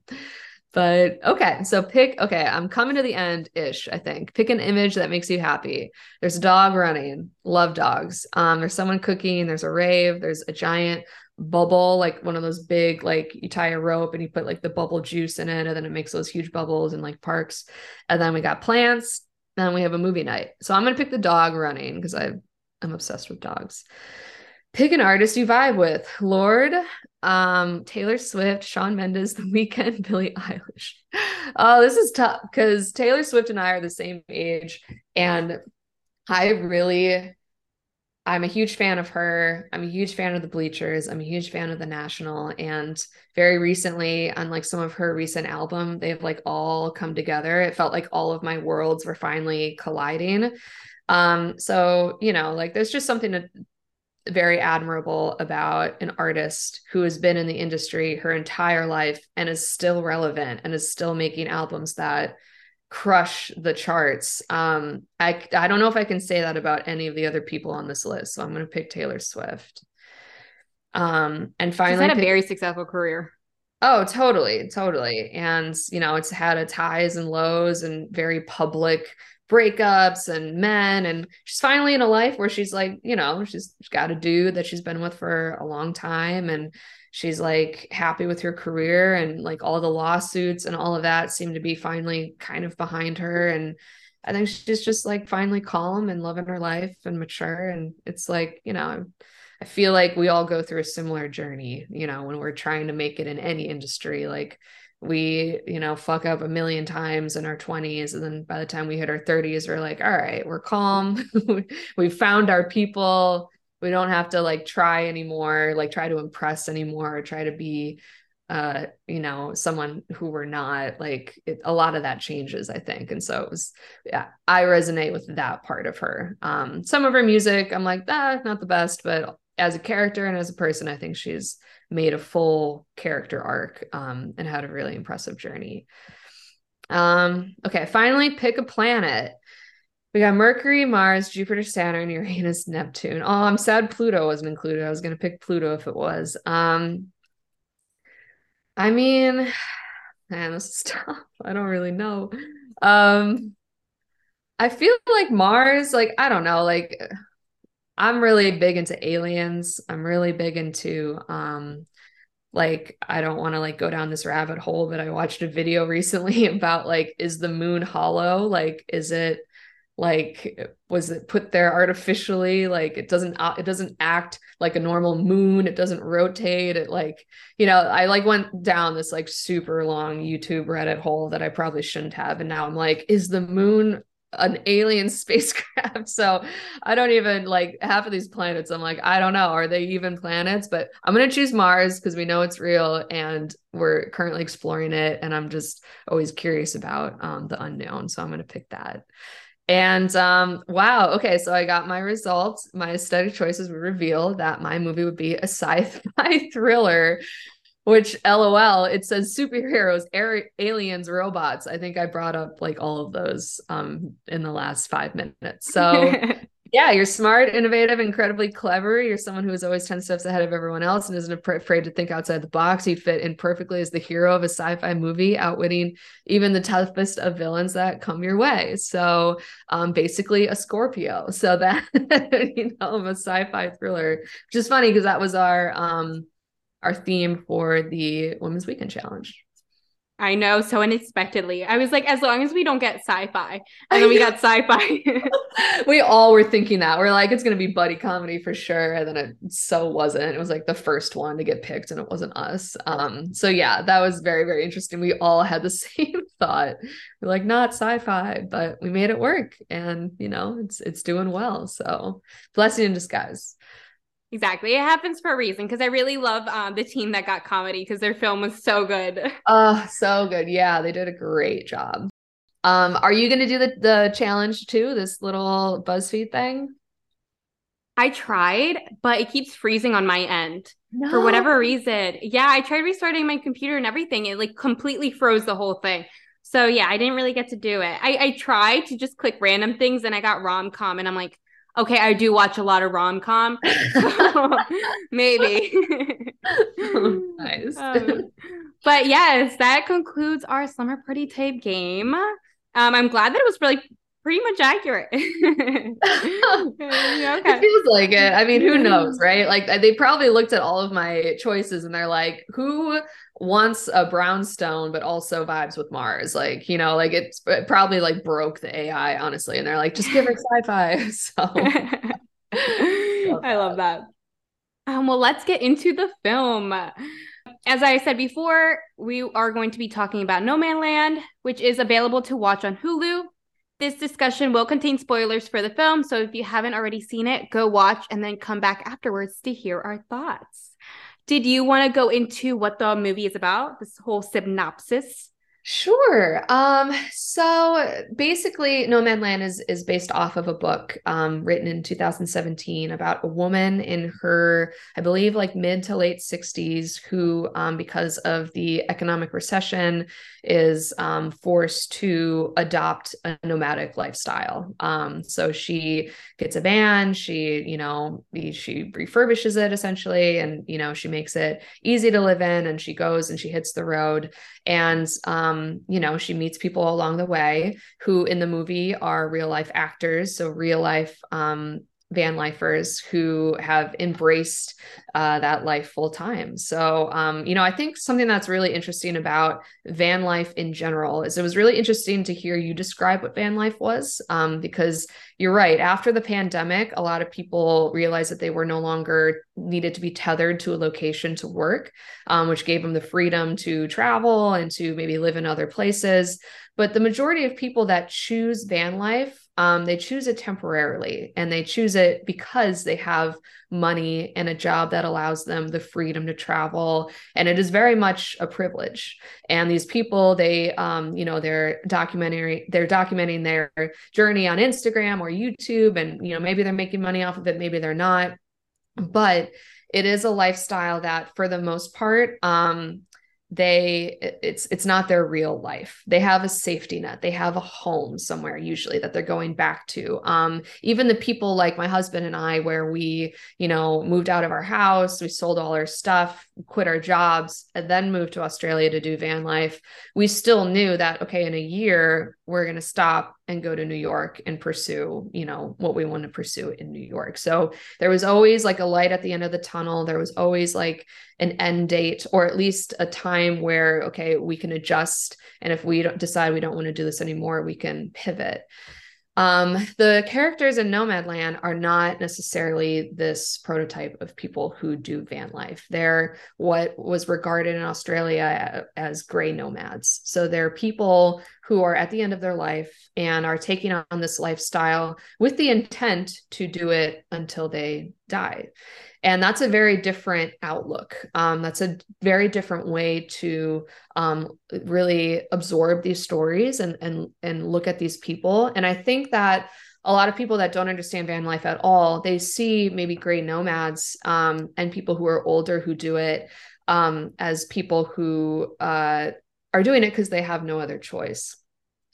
but okay, so pick, okay, I'm coming to the end ish, I think. Pick an image that makes you happy. There's a dog running, love dogs. Um, there's someone cooking, there's a rave, there's a giant bubble, like one of those big, like you tie a rope and you put like the bubble juice in it, and then it makes those huge bubbles in like parks. And then we got plants, then we have a movie night. So I'm gonna pick the dog running because I I'm obsessed with dogs pick an artist you vibe with lorde um taylor swift shawn mendes the Weeknd billie eilish. Oh this is tough because taylor swift and i are the same age and i really i'm a huge fan of her. I'm a huge fan of the bleachers. I'm a huge fan of the national. And very recently on like some of her recent album they've like all come together. It felt like all of my worlds were finally colliding. Um so you know like there's just something to very admirable about an artist who has been in the industry her entire life and is still relevant and is still making albums that crush the charts. Um, I I don't know if I can say that about any of the other people on this list, so I'm going to pick Taylor Swift. Um, and finally, She's had a pick- very successful career. Oh, totally, totally. And you know, it's had its highs and lows and very public breakups and men and she's finally in a life where she's like you know she's, she's got a dude that she's been with for a long time and she's like happy with her career and like all the lawsuits and all of that seem to be finally kind of behind her and i think she's just like finally calm and loving her life and mature and it's like you know i feel like we all go through a similar journey you know when we're trying to make it in any industry like we you know fuck up a million times in our 20s and then by the time we hit our 30s we're like all right we're calm. We've found our people. We don't have to like try anymore like try to impress anymore or try to be uh you know someone who we're not. Like it, a lot of that changes i think and so it was yeah i resonate with that part of her. Um some of her music i'm like ah not the best but as a character and as a person i think she's made a full character arc um, and had a really impressive journey. Um, okay, finally, pick a planet. We got Mercury, Mars, Jupiter, Saturn, Uranus, Neptune. Oh, I'm sad Pluto wasn't included. I was going to pick Pluto if it was. Um, I mean, man, this is tough. I don't really know. Um, I feel like Mars, like, I don't know, like, I'm really big into aliens. I'm really big into um like I don't want to like go down this rabbit hole, but I watched a video recently about like is the moon hollow? Like is it like was it put there artificially like it doesn't uh, it doesn't act like a normal moon it doesn't rotate it like you know i like went down this like super long youtube reddit hole that i probably shouldn't have and now i'm like is the moon an alien spacecraft. So I don't even like half of these planets. I'm like, I don't know. Are they even planets? But I'm going to choose Mars because we know it's real and we're currently exploring it. And I'm just always curious about um, the unknown. So I'm going to pick that. And um, wow. Okay. So I got my results. My aesthetic choices would reveal that my movie would be a sci fi thriller which lol it says superheroes air, aliens robots. I think i brought up like all of those um in the last five minutes. So yeah you're smart innovative incredibly clever. You're someone who is always 10 steps ahead of everyone else and isn't afraid to think outside the box. You fit in perfectly as the hero of a sci-fi movie outwitting even the toughest of villains that come your way. So um basically a scorpio. So that you know of a sci-fi thriller. Which is funny because that was our um our theme for the Women's Weekend Challenge. I know, so unexpectedly. I was like, as long as we don't get sci-fi. And then we got sci-fi. we all were thinking that. We're like, it's gonna be buddy comedy for sure. And then it so wasn't. It was like the first one to get picked and it wasn't us. Um, so yeah, that was very, very interesting. We all had the same thought. We're like, not sci-fi, but we made it work. And you know, it's it's doing well. So blessing in disguise. Exactly. It happens for a reason because I really love um, the team that got comedy because their film was so good. Oh, so good. Yeah, they did a great job. Um, are you going to do the, the challenge too, this little BuzzFeed thing? I tried, but it keeps freezing on my end no. for whatever reason. Yeah, I tried restarting my computer and everything. It like completely froze the whole thing. So yeah, I didn't really get to do it. I, I tried to just click random things and I got rom com and I'm like, okay, I do watch a lot of rom com. maybe. nice. Um, but yes, that concludes our summer party tape game. Um, I'm glad that it was really pretty much accurate. okay. It feels like it. I mean, who knows, right? Like they probably looked at all of my choices and they're like, who wants a brownstone but also vibes with Mars? Like, you know, like it's it probably like broke the AI, honestly. And they're like, just give her sci-fi. So I love that. Um, well, let's get into the film. As I said before, we are going to be talking about Nomadland, which is available to watch on Hulu this discussion will contain spoilers for the film, so if you haven't already seen it, go watch and then come back afterwards to hear our thoughts. Did you want to go into what the movie is about? This whole synopsis? Sure. Um, so basically, Nomadland is is based off of a book um, written in 2017 about a woman in her, I believe, like mid to late 60s, who, um, because of the economic recession, is um, forced to adopt a nomadic lifestyle. Um, so she gets a van, she, you know, she refurbishes it essentially, and you know, she makes it easy to live in, and she goes and she hits the road and um, you know she meets people along the way who in the movie are real life actors so real life um, van lifers who have embraced uh, that life full time. So, um, you know, I think something that's really interesting about van life in general is it was really interesting to hear you describe what van life was, um, because you're right. After the pandemic, a lot of people realized that they were no longer needed to be tethered to a location to work, um, which gave them the freedom to travel and to maybe live in other places. But the majority of people that choose van life um, they choose it temporarily and they choose it because they have money and a job that allows them the freedom to travel and it is very much a privilege. And these people they um, you know they're documentary they're documenting their journey on instagram or youtube and you know maybe they're making money off of it maybe they're not. But it is a lifestyle that for the most part um, they it's it's not their real life. They have a safety net. They have a home somewhere usually that they're going back to. Um even the people like my husband and i where we you know moved out of our house we sold all our stuff quit our jobs and then moved to australia to do van life. We still knew that okay in a year we're going to stop and go to New York and pursue, you know, what we want to pursue in New York. So there was always like a light at the end of the tunnel. There was always like an end date or at least a time where, okay, we can adjust. And if we decide we don't want to do this anymore, we can pivot. Um, the characters in Nomadland are not necessarily this prototype of people who do van life. They're what was regarded in Australia as gray nomads. So they're people who are at the end of their life and are taking on this lifestyle with the intent to do it until they die. And that's a very different outlook. Um, that's a very different way to um, really absorb these stories and, and, and look at these people. And I think that a lot of people that don't understand van life at all, they see maybe gray nomads um, and people who are older who do it um, as people who uh, are doing it because they have no other choice.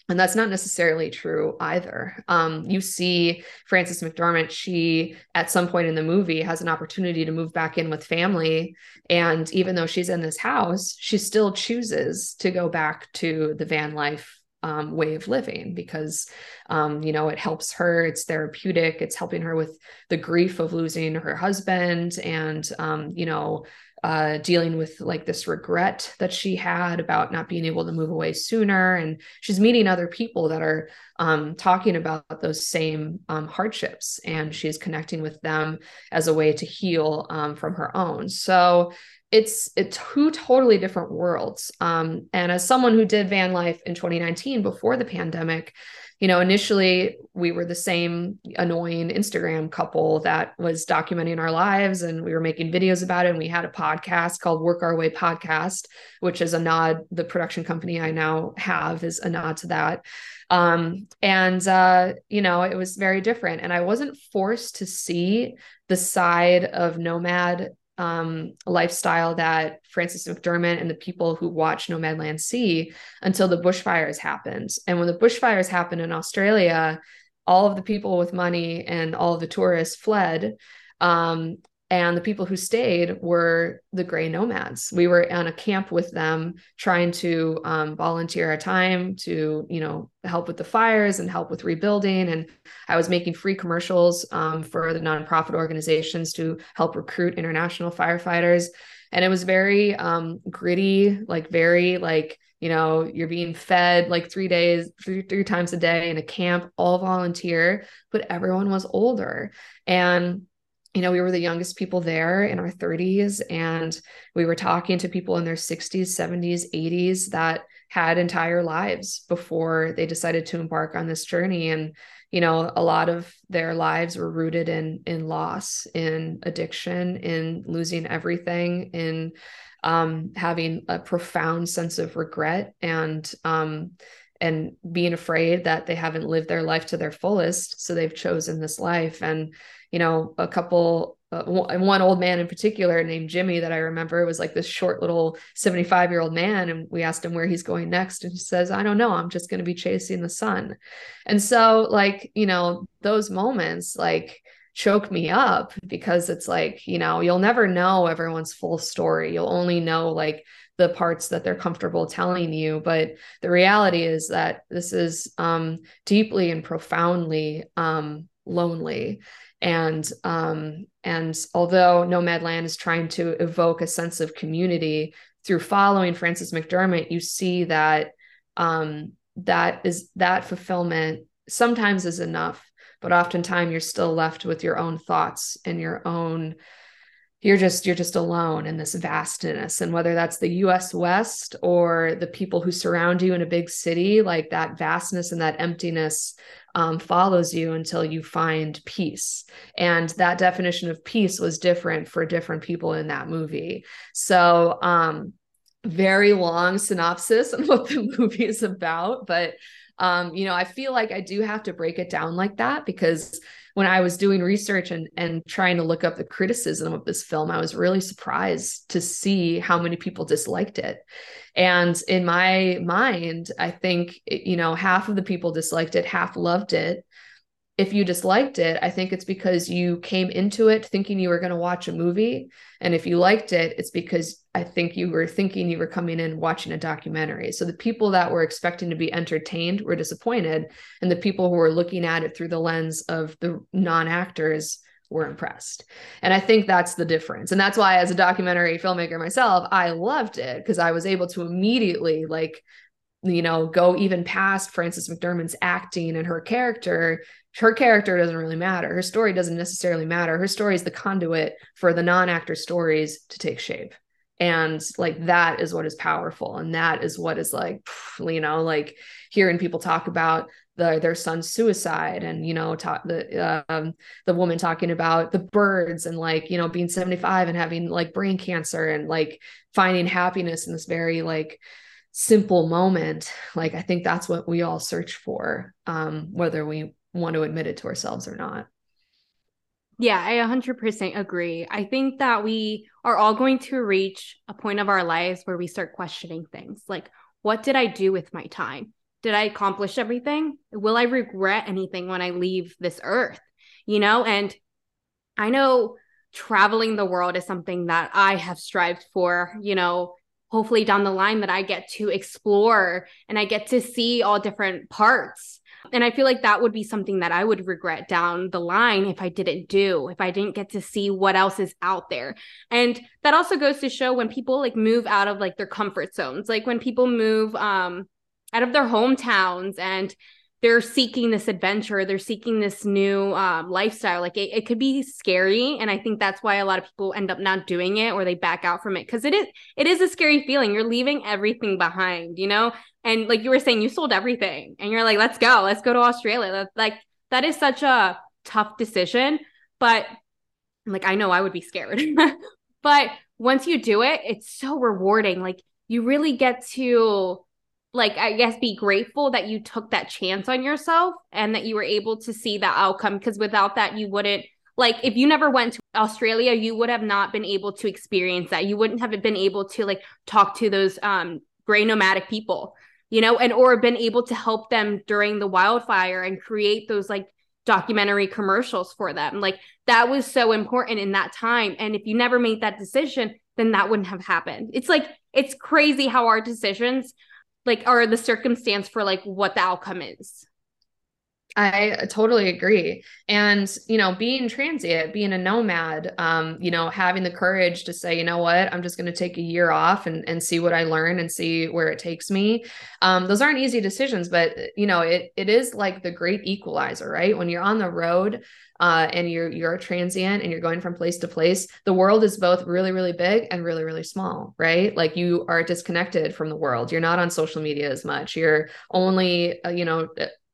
And that's not necessarily true either. Um, you see Frances McDormand, she at some point in the movie has an opportunity to move back in with family. And even though she's in this house, she still chooses to go back to the van life um, way of living because um, you know it helps her it's therapeutic it's helping her with the grief of losing her husband and um, you know uh, dealing with like this regret that she had about not being able to move away sooner. And she's meeting other people that are um, talking about those same um, hardships, and she's connecting with them as a way to heal um, from her own. So it's it's two totally different worlds. Um, and as someone who did van life in 2019 before the pandemic, you know, initially we were the same annoying Instagram couple that was documenting our lives and we were making videos about it. And we had a podcast called Work Our Way Podcast, which is a nod, the production company I now have is a nod to that. Um, and, uh, you know, it was very different. And I wasn't forced to see the side of nomad um, lifestyle that Frances McDermott and the people who watch Nomadland see until the bushfires happened. And when the bushfires happened in Australia, all of the people with money and all of the tourists fled. Um, and the people who stayed were the gray nomads. We were on a camp with them trying to um, volunteer our time to you know help with the fires and help with rebuilding. And i was making free commercials um, for the nonprofit organizations to help recruit international firefighters. And it was very um, gritty like very like you know you're being fed like three days three, three times a day in a camp all volunteer but everyone was older. And you know, we were the youngest people there in our 30s, and we were talking to people in their 60s, 70s, 80s that had entire lives before they decided to embark on this journey. And, you know, a lot of their lives were rooted in in loss, in addiction, in losing everything, in um, having a profound sense of regret and um, and being afraid that they haven't lived their life to their fullest so they've chosen this life and you know a couple uh, one old man in particular named Jimmy that I remember was like this short little 75 year old man. And we asked him where he's going next. And he says, I don't know. I'm just going to be chasing the sun. And so, like, you know, those moments like choke me up because it's like, you know, you'll never know everyone's full story. You'll only know like the parts that they're comfortable telling you. But the reality is that this is um, deeply and profoundly um, lonely and um, and although Nomadland is trying to evoke a sense of community through following Frances McDermott, you see that um, that is that fulfillment sometimes is enough, but oftentimes you're still left with your own thoughts and your own you're just you're just alone in this vastness. And whether that's the US West or the people who surround you in a big city like that vastness and that emptiness um, follows you until you find peace. And that definition of peace was different for different people in that movie. So um very long synopsis on what the movie is about but um, you know, I feel like I do have to break it down like that because when I was doing research and and trying to look up the criticism of this film, I was really surprised to see how many people disliked it. And in my mind, I think you know half of the people disliked it, half loved it, if you disliked it, I think it's because you came into it thinking you were going to watch a movie. And if you liked it, it's because I think you were thinking you were coming in watching a documentary. So the people that were expecting to be entertained were disappointed. And the people who were looking at it through the lens of the non actors were impressed. And I think that's the difference. And that's why, as a documentary filmmaker myself, I loved it because I was able to immediately like you know, go even past Frances McDermott's acting and her character her character doesn't really matter. Her story doesn't necessarily matter. Her story is the conduit for the non-actor stories to take shape. And like that is what is powerful. And that is what is like, you know, like hearing people talk about the their son's suicide and you know talk the um the woman talking about the birds and like you know being 75 and having like brain cancer and like finding happiness in this very like simple moment like i think that's what we all search for um whether we want to admit it to ourselves or not. Yeah, I 100% agree. I think that we are all going to reach a point of our lives where we start questioning things like, what did I do with my time? Did I accomplish everything? Will I regret anything when I leave this earth? You know, and I know traveling the world is something that I have strived for, you know, hopefully down the line that I get to explore and I get to see all different parts and I feel like that would be something that I would regret down the line if I didn't do, if I didn't get to see what else is out there. And that also goes to show when people like move out of like their comfort zones, like when people move um out of their hometowns and they're seeking this adventure they're seeking this new um, lifestyle like it, it could be scary and i think that's why a lot of people end up not doing it or they back out from it because it is it is a scary feeling you're leaving everything behind you know? And like you were saying you sold everything and you're like let's go let's go to australia like that is such a tough decision but like i know i would be scared but once you do it it's so rewarding like you really get to like I guess be grateful that you took that chance on yourself and that you were able to see the outcome because without that you wouldn't like if you never went to Australia you would have not been able to experience that. You wouldn't have been able to like talk to those um gray nomadic people you know and or been able to help them during the wildfire and create those like documentary commercials for them. Like that was so important in that time. And if you never made that decision then that wouldn't have happened. It's like it's crazy how our decisions like are the circumstance for like what the outcome is I totally agree. And, you know, being transient, being a nomad, um, you know, having the courage to say, you know what, I'm just going to take a year off and, and see what I learn and see where it takes me. Um, those aren't easy decisions, but, you know, it, it is like the great equalizer, right? When you're on the road, uh, and you're you're transient and you're going from place to place the world is both really really big and really really small right like you are disconnected from the world you're not on social media as much you're only uh, you know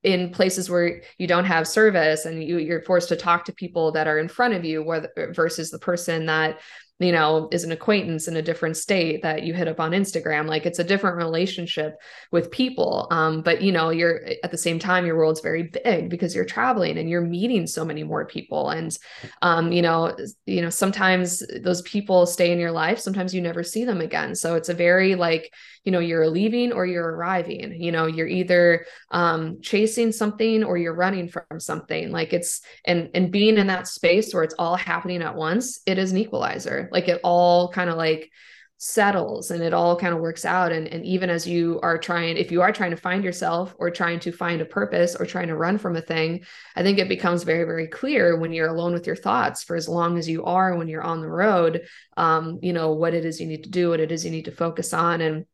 in places where you don't have service and you you're forced to talk to people that are in front of you versus the person that you know is an acquaintance in a different state that you hit up on instagram. Like it's a different relationship with people. Um, but you know you're at the same time your world's very big because you're traveling and you're meeting so many more people. And um, you know you know sometimes those people stay in your life. Sometimes you never see them again. So it's a very like you know you're leaving or you're arriving. You know you're either um, chasing something or you're running from something. Like it's and and being in that space where it's all happening at once it is an equalizer like it all kind of like settles and it all kind of works out. And, and even as you are trying if you are trying to find yourself or trying to find a purpose or trying to run from a thing i think it becomes very very clear when you're alone with your thoughts for as long as you are when you're on the road um, you know what it is you need to do what it is you need to focus on. And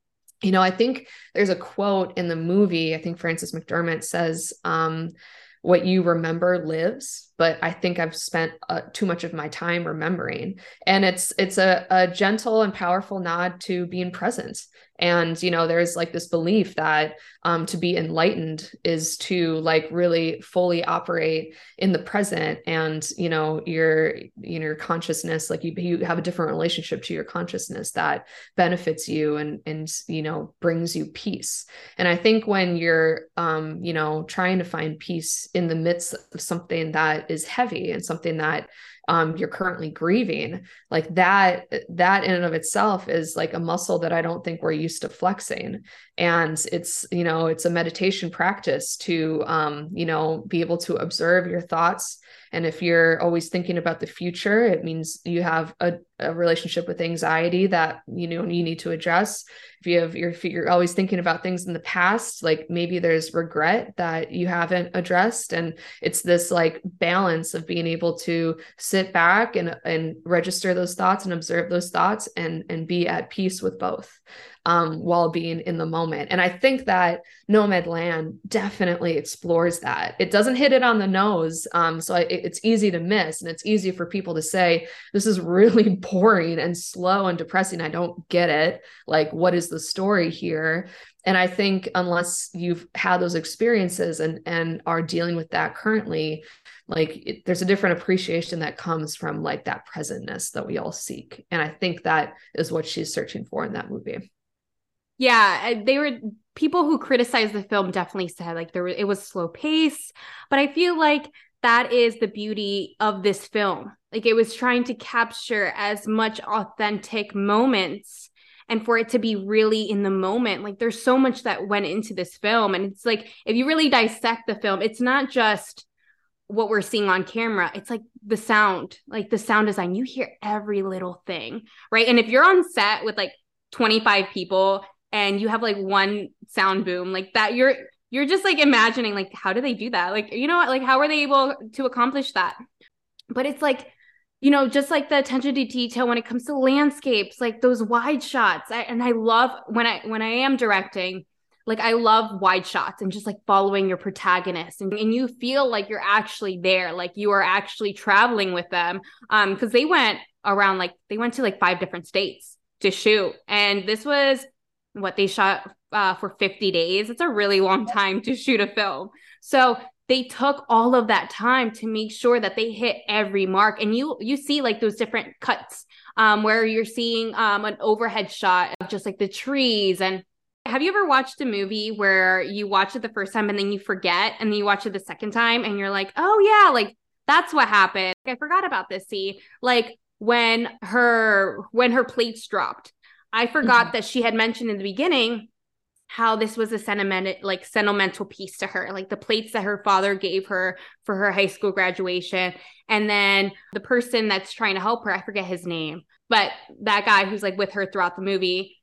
you know i think there's a quote in the movie i think Frances McDermott says um, what you remember lives but i think i've spent uh, too much of my time remembering. And it's it's a, a gentle and powerful nod to being present. And you know there's like this belief that um, to be enlightened is to like really fully operate in the present. And you know your you know your consciousness like you you have a different relationship to your consciousness that benefits you and and you know brings you peace. And i think when you're um you know trying to find peace in the midst of something that is heavy and something that um, you're currently grieving like that that in and of itself is like a muscle that i don't think we're used to flexing. And it's you know it's a meditation practice to um, you know be able to observe your thoughts and if you're always thinking about the future it means you have a, a relationship with anxiety that you know you need to address. If you have you're, you're always thinking about things in the past like maybe there's regret that you haven't addressed. And it's this like balance of being able to sit back and and register those thoughts and observe those thoughts and and be at peace with both um, while being in the moment. And I think that Nomadland definitely explores that. It doesn't hit it on the nose. Um, so I, it's easy to miss and it's easy for people to say, this is really boring and slow and depressing. I don't get it. Like, what is the story here? And I think unless you've had those experiences and and are dealing with that currently, like it, there's a different appreciation that comes from like that presentness that we all seek. And I think that is what she's searching for in that movie. Yeah, they were people who criticized the film definitely said like there it was slow pace, but I feel like that is the beauty of this film. Like it was trying to capture as much authentic moments and for it to be really in the moment. Like there's so much that went into this film and it's like if you really dissect the film, it's not just what we're seeing on camera it's like the sound like the sound design you hear every little thing right and if you're on set with like 25 people and you have like one sound boom like that you're you're just like imagining like how do they do that? Like you know like how are they able to accomplish that? But it's like you know just like the attention to detail when it comes to landscapes like those wide shots. I, and i love when i when i am directing like i love wide shots and just like following your protagonist. And, and you feel like you're actually there like you are actually traveling with them um because they went around like they went to like five different states to shoot. And this was what they shot uh, for 50 days. It's a really long time to shoot a film. So they took all of that time to make sure that they hit every mark. And you you see like those different cuts um, where you're seeing um, an overhead shot of just like the trees and Have you ever watched a movie where you watch it the first time and then you forget and then you watch it the second time and you're like, oh yeah, like that's what happened. I forgot about this. See, like when her when her plates dropped, I forgot mm-hmm. that she had mentioned in the beginning how this was a sentimental like sentimental piece to her like the plates that her father gave her for her high school graduation and then the person that's trying to help her i forget his name but that guy who's like with her throughout the movie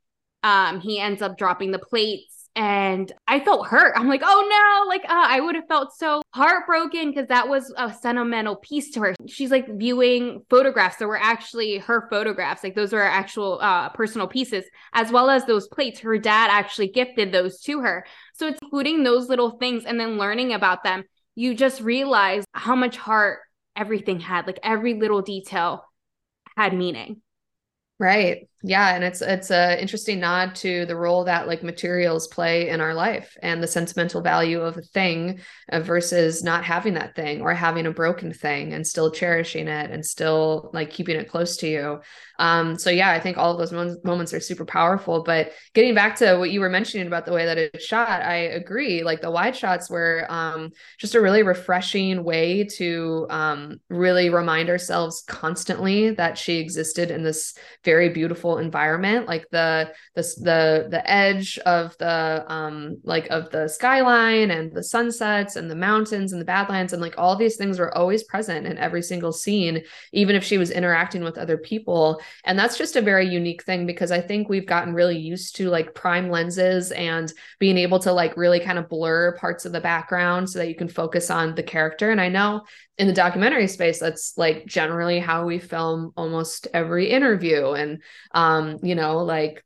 um he ends up dropping the plates and I felt hurt. I'm like, oh no, like uh, I would have felt so heartbroken because that was a sentimental piece to her. She's like viewing photographs that were actually her photographs, like those are actual uh, personal pieces, as well as those plates. Her dad actually gifted those to her. So it's including those little things and then learning about them. You just realize how much heart everything had, like every little detail had meaning. Right. Yeah, and it's it's a interesting nod to the role that like materials play in our life and the sentimental value of a thing uh, versus not having that thing or having a broken thing and still cherishing it and still like keeping it close to you. Um so yeah, I think all of those moments, moments are super powerful, but getting back to what you were mentioning about the way that it's shot, I agree. Like the wide shots were um just a really refreshing way to um really remind ourselves constantly that she existed in this very beautiful beautiful environment like the the the the edge of the um like of the skyline and the sunsets and the mountains and the badlands and like all these things were always present in every single scene even if she was interacting with other people. And that's just a very unique thing because i think we've gotten really used to like prime lenses and being able to like really kind of blur parts of the background so that you can focus on the character. And i know in the documentary space that's like generally how we film almost every interview. And um you know like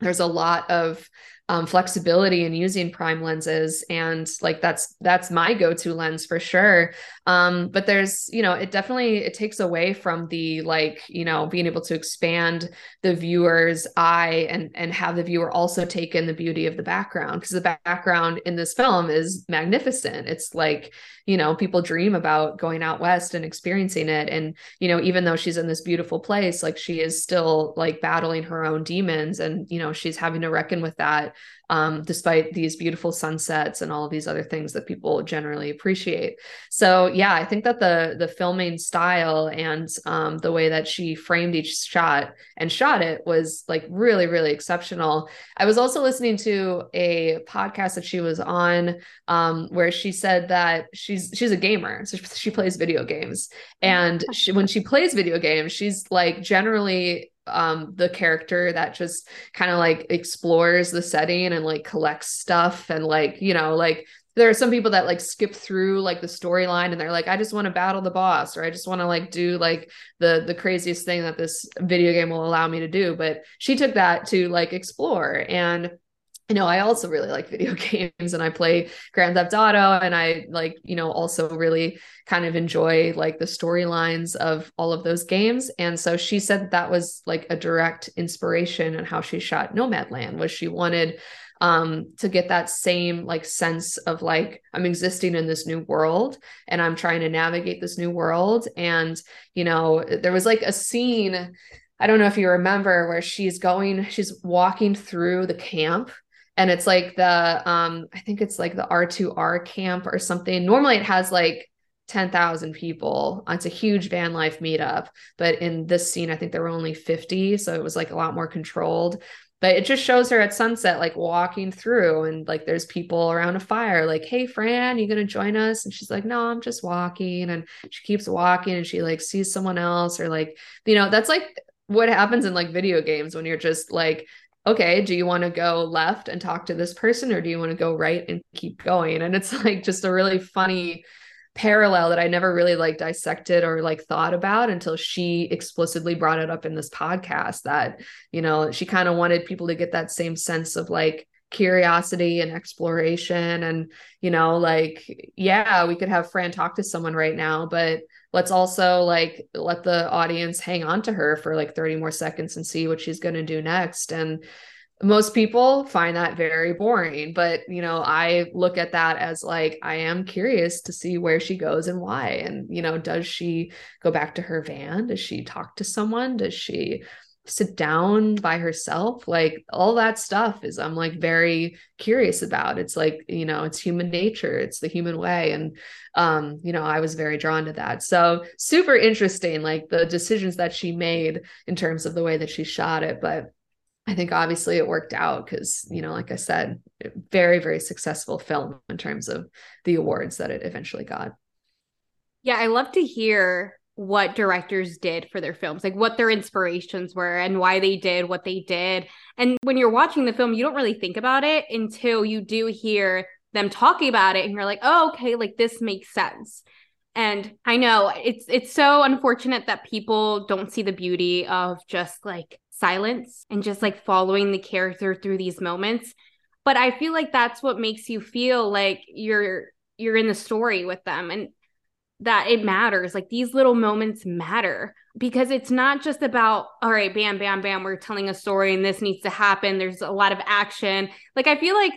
there's a lot of um, flexibility in using prime lenses. And like that's that's my go-to lens for sure. Um, but there's you know it definitely it takes away from the like you know being able to expand the viewer's eye and and have the viewer also take in the beauty of the background. Because the background in this film is magnificent. It's like you know people dream about going out west and experiencing it. And you know even though she's in this beautiful place like she is still like battling her own demons. And you know she's having to reckon with that um, despite these beautiful sunsets and all of these other things that people generally appreciate. So yeah, I think that the the filming style and um, the way that she framed each shot and shot it was like really really exceptional. I was also listening to a podcast that she was on um, where she said that she's she's a gamer, so she plays video games, and she, when she plays video games, she's like generally um the character that just kind of like explores the setting and like collects stuff and like you know like there are some people that like skip through like the storyline and they're like i just want to battle the boss or i just want to like do like the the craziest thing that this video game will allow me to do but she took that to like explore and you know, I also really like video games and I play Grand Theft Auto and I like, you know, also really kind of enjoy like the storylines of all of those games. And so she said that, that was like a direct inspiration in how she shot Nomadland was she wanted um to get that same like sense of like I'm existing in this new world and I'm trying to navigate this new world and you know there was like a scene I don't know if you remember where she's going she's walking through the camp and it's like the um i think it's like the RTR camp or something. Normally it has like 10,000 people. It's a huge van life meetup but in this scene i think there were only 50 so it was like a lot more controlled. But it just shows her at sunset like walking through and like there's people around a fire like hey fran you gonna join us? And she's like no i'm just walking. And she keeps walking and she like sees someone else or like you know that's like what happens in like video games when you're just like okay, do you want to go left and talk to this person or do you want to go right and keep going? And it's like just a really funny parallel that I never really like dissected or like thought about until she explicitly brought it up in this podcast that, you know, she kind of wanted people to get that same sense of like curiosity and exploration and, you know, like yeah, we could have Fran talk to someone right now, but let's also like let the audience hang on to her for like 30 more seconds and see what she's going to do next. And most people find that very boring but you know i look at that as like i am curious to see where she goes and why. And you know does she go back to her van? Does she talk to someone? Does she sit down by herself like all that stuff is i'm like very curious about it's like you know it's human nature it's the human way and um you know i was very drawn to that so super interesting like the decisions that she made in terms of the way that she shot it but I think obviously it worked out because, you know, like I said, very, very successful film in terms of the awards that it eventually got. Yeah, I love to hear what directors did for their films, like what their inspirations were and why they did what they did. And when you're watching the film, you don't really think about it until you do hear them talking about it and you're like, "Oh, okay, like this makes sense." And I know it's it's so unfortunate that people don't see the beauty of just like silence and just like following the character through these moments. But I feel like that's what makes you feel like you're you're in the story with them and that it matters. Like these little moments matter because it's not just about, all right, bam, bam, bam, we're telling a story and this needs to happen. There's a lot of action. Like I feel like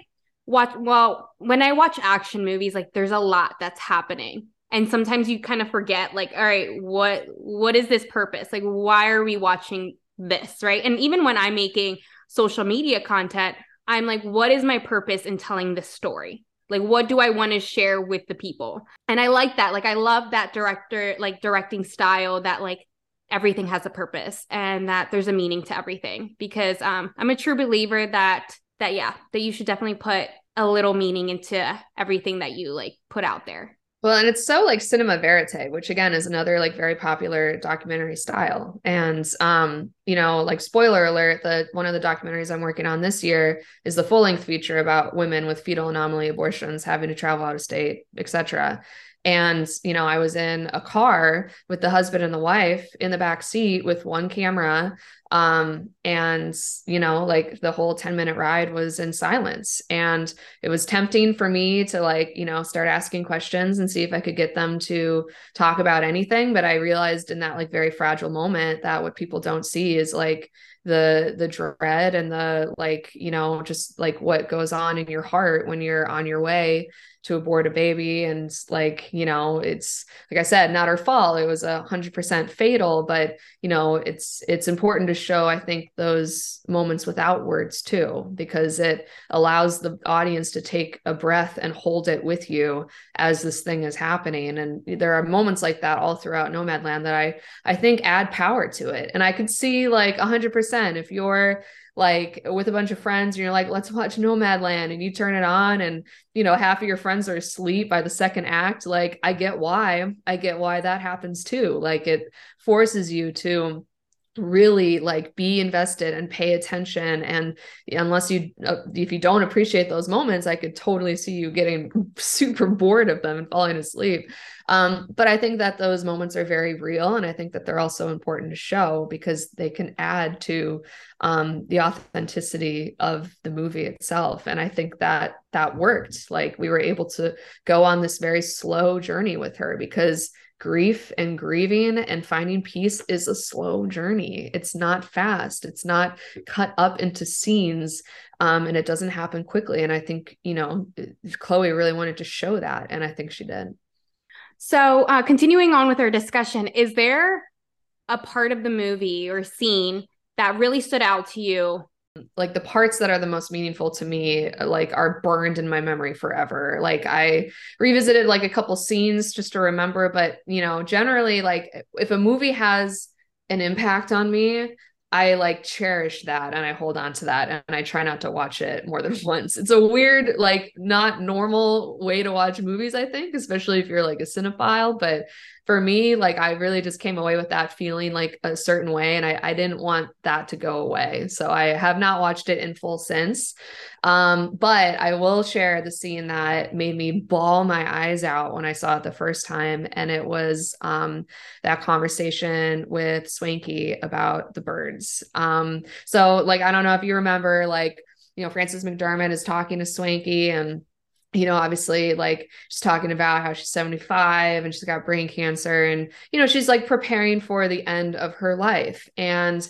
watch well, when I watch action movies, like there's a lot that's happening. And sometimes you kind of forget, like, all right, what what is this purpose? Like, why are we watching this? Right. And even when I'm making social media content, I'm like, what is my purpose in telling this story? Like, what do I want to share with the people? And I like that. Like, I love that director, like, directing style that, like, everything has a purpose and that there's a meaning to everything because um, I'm a true believer that, that, yeah, that you should definitely put a little meaning into everything that you like put out there. Well, and it's so like cinema verite, which again is another like very popular documentary style. And um, you know, like spoiler alert, the one of the documentaries I'm working on this year is the full-length feature about women with fetal anomaly abortions having to travel out of state, etc. And, you know, I was in a car with the husband and the wife in the back seat with one camera. Um and you know like the whole 10 minute ride was in silence. And it was tempting for me to like you know start asking questions and see if i could get them to talk about anything. But i realized in that like very fragile moment that what people don't see is like the the dread and the like you know just like what goes on in your heart when you're on your way to abort a baby. And like you know it's like i said not her fault. It was a hundred percent fatal but you know it's it's important to show i think those moments without words too because it allows the audience to take a breath and hold it with you as this thing is happening. And there are moments like that all throughout nomadland that i i think add power to it. And i could see like a 100% if you're like with a bunch of friends and you're like let's watch nomadland and you turn it on and you know half of your friends are asleep by the second act like i get why. I get why that happens too. Like it forces you to really like be invested and pay attention. And unless you uh, if you don't appreciate those moments i could totally see you getting super bored of them and falling asleep. Um, but i think that those moments are very real and i think that they're also important to show because they can add to um, the authenticity of the movie itself. And i think that that worked. Like we were able to go on this very slow journey with her because grief and grieving and finding peace is a slow journey. It's not fast. It's not cut up into scenes um, and it doesn't happen quickly. And I think, you know, Chloe really wanted to show that. And I think she did. So, uh, continuing on with our discussion, is there a part of the movie or scene that really stood out to you like the parts that are the most meaningful to me like are burned in my memory forever like i revisited like a couple scenes just to remember but you know generally like if a movie has an impact on me I like cherish that and I hold on to that and I try not to watch it more than once. It's a weird, like, not normal way to watch movies, I think, especially if you're like a cinephile. But for me, like I really just came away with that feeling like a certain way. And I, I didn't want that to go away. So I have not watched it in full since. Um, but I will share the scene that made me bawl my eyes out when I saw it the first time. And it was um, that conversation with Swankie about the birds. Um, so like I don't know if you remember, like, you know, Frances McDormand is talking to Swankie and you know, obviously, like she's talking about how she's 75 and she's got brain cancer, and you know, she's like preparing for the end of her life. And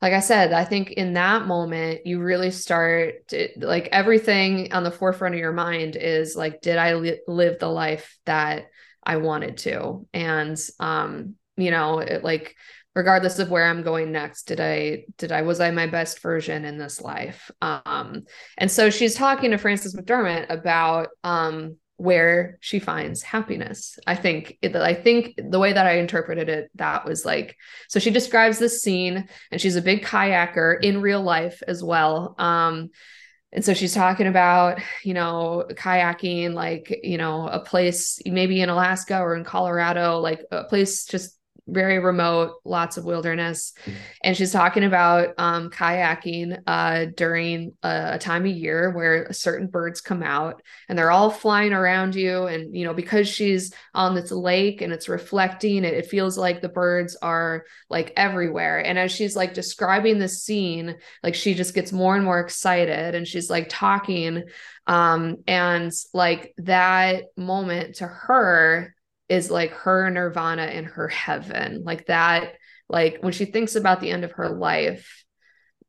like I said, I think in that moment, you really start to, like everything on the forefront of your mind is like, did I li- live the life that I wanted to? And, um, you know, it, like regardless of where i'm going next did i did i was i my best version in this life? Um and so she's talking to frances mcdormand about um where she finds happiness. I think i think the way that i interpreted it that was like so she describes this scene and she's a big kayaker in real life as well. Um and so she's talking about you know kayaking like you know a place maybe in alaska or in colorado like a place just very remote, lots of wilderness. Mm-hmm. And she's talking about um, kayaking uh, during a, a, time of year where certain birds come out and they're all flying around you. And, you know, because she's on this lake and it's reflecting, it, it feels like the birds are like everywhere. And as she's like describing the scene, like she just gets more and more excited and she's like talking. Um, and like that moment to her is like her nirvana in her heaven. Like that like when she thinks about the end of her life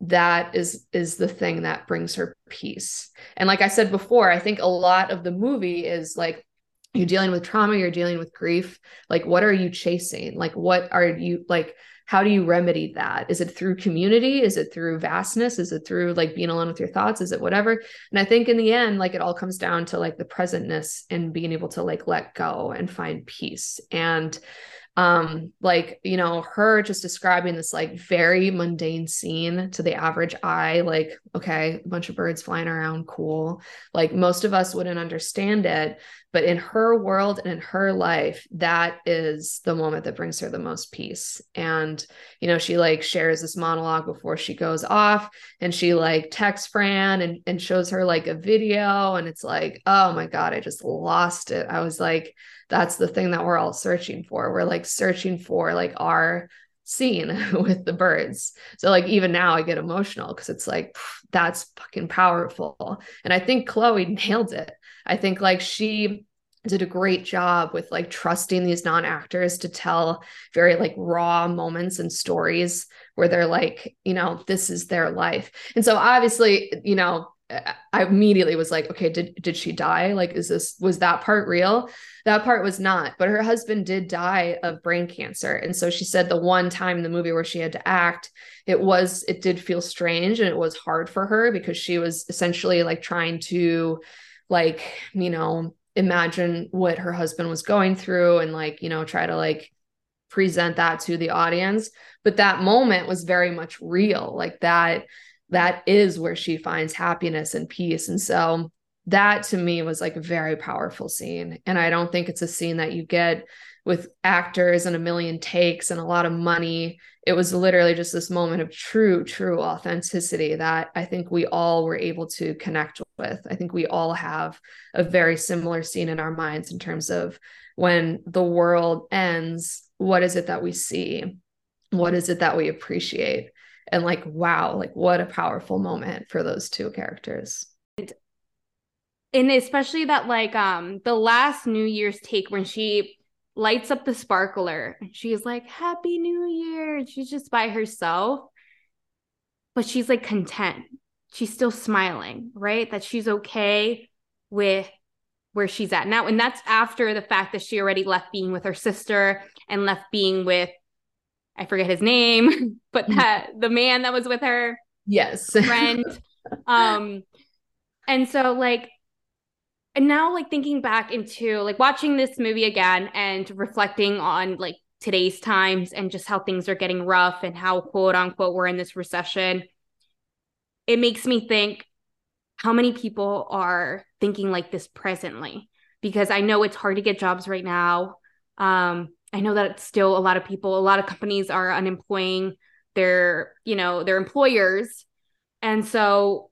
that is is the thing that brings her peace. And like i said before i think a lot of the movie is like you're dealing with trauma you're dealing with grief. Like what are you chasing? Like what are you like how do you remedy that? Is it through community? Is it through vastness? Is it through like being alone with your thoughts? Is it whatever? And i think in the end like it all comes down to like the presentness and being able to like let go and find peace. And um like you know her just describing this like very mundane scene to the average eye like okay a bunch of birds flying around cool. Like most of us wouldn't understand it but in her world and in her life that is the moment that brings her the most peace. And you know she like shares this monologue before she goes off and she like texts fran and, and shows her like a video. And it's like oh my god i just lost it. I was like that's the thing that we're all searching for. We're like searching for like our scene with the birds. So like even now I get emotional because it's like that's fucking powerful. And I think Chloe nailed it. I think like she did a great job with like trusting these non-actors to tell very like raw moments and stories where they're like, you know, this is their life. And so obviously, you know, I immediately was like, okay, did did she die? Like, is this was that part real? That part was not, but her husband did die of brain cancer. And so she said the one time in the movie where she had to act, it was it did feel strange and it was hard for her because she was essentially like trying to like, you know, imagine what her husband was going through and like, you know, try to like present that to the audience. But that moment was very much real. Like that that is where she finds happiness and peace. And so that to me was like a very powerful scene. And I don't think it's a scene that you get with actors and a million takes and a lot of money. It was literally just this moment of true, true authenticity that I think we all were able to connect with. I think we all have a very similar scene in our minds in terms of when the world ends, what is it that we see? What is it that we appreciate? And like wow like what a powerful moment for those two characters. And especially that like um the last new year's take when she lights up the sparkler and she's like happy new year and she's just by herself. But she's like content. She's still smiling right? That she's okay with where she's at now. And that's after the fact that she already left being with her sister and left being with I forget his name, but mm. that the man that was with her. Yes. friend. um and so like and now like thinking back into like watching this movie again and reflecting on like today's times and just how things are getting rough and how quote unquote we're in this recession it makes me think how many people are thinking like this presently because i know it's hard to get jobs right now um I know that still a lot of people, a lot of companies are unemploying their, you know, their employers. And so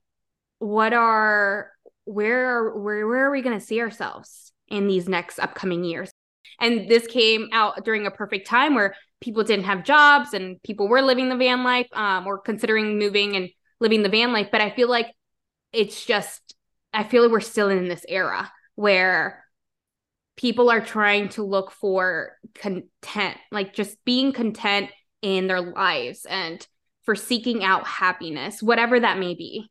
what are where where where are we going to see ourselves in these next upcoming years? And this came out during a perfect time where people didn't have jobs and people were living the van life um, or considering moving and living the van life. But I feel like it's just, I feel like we're still in this era where people are trying to look for content, like just being content in their lives and for seeking out happiness, whatever that may be.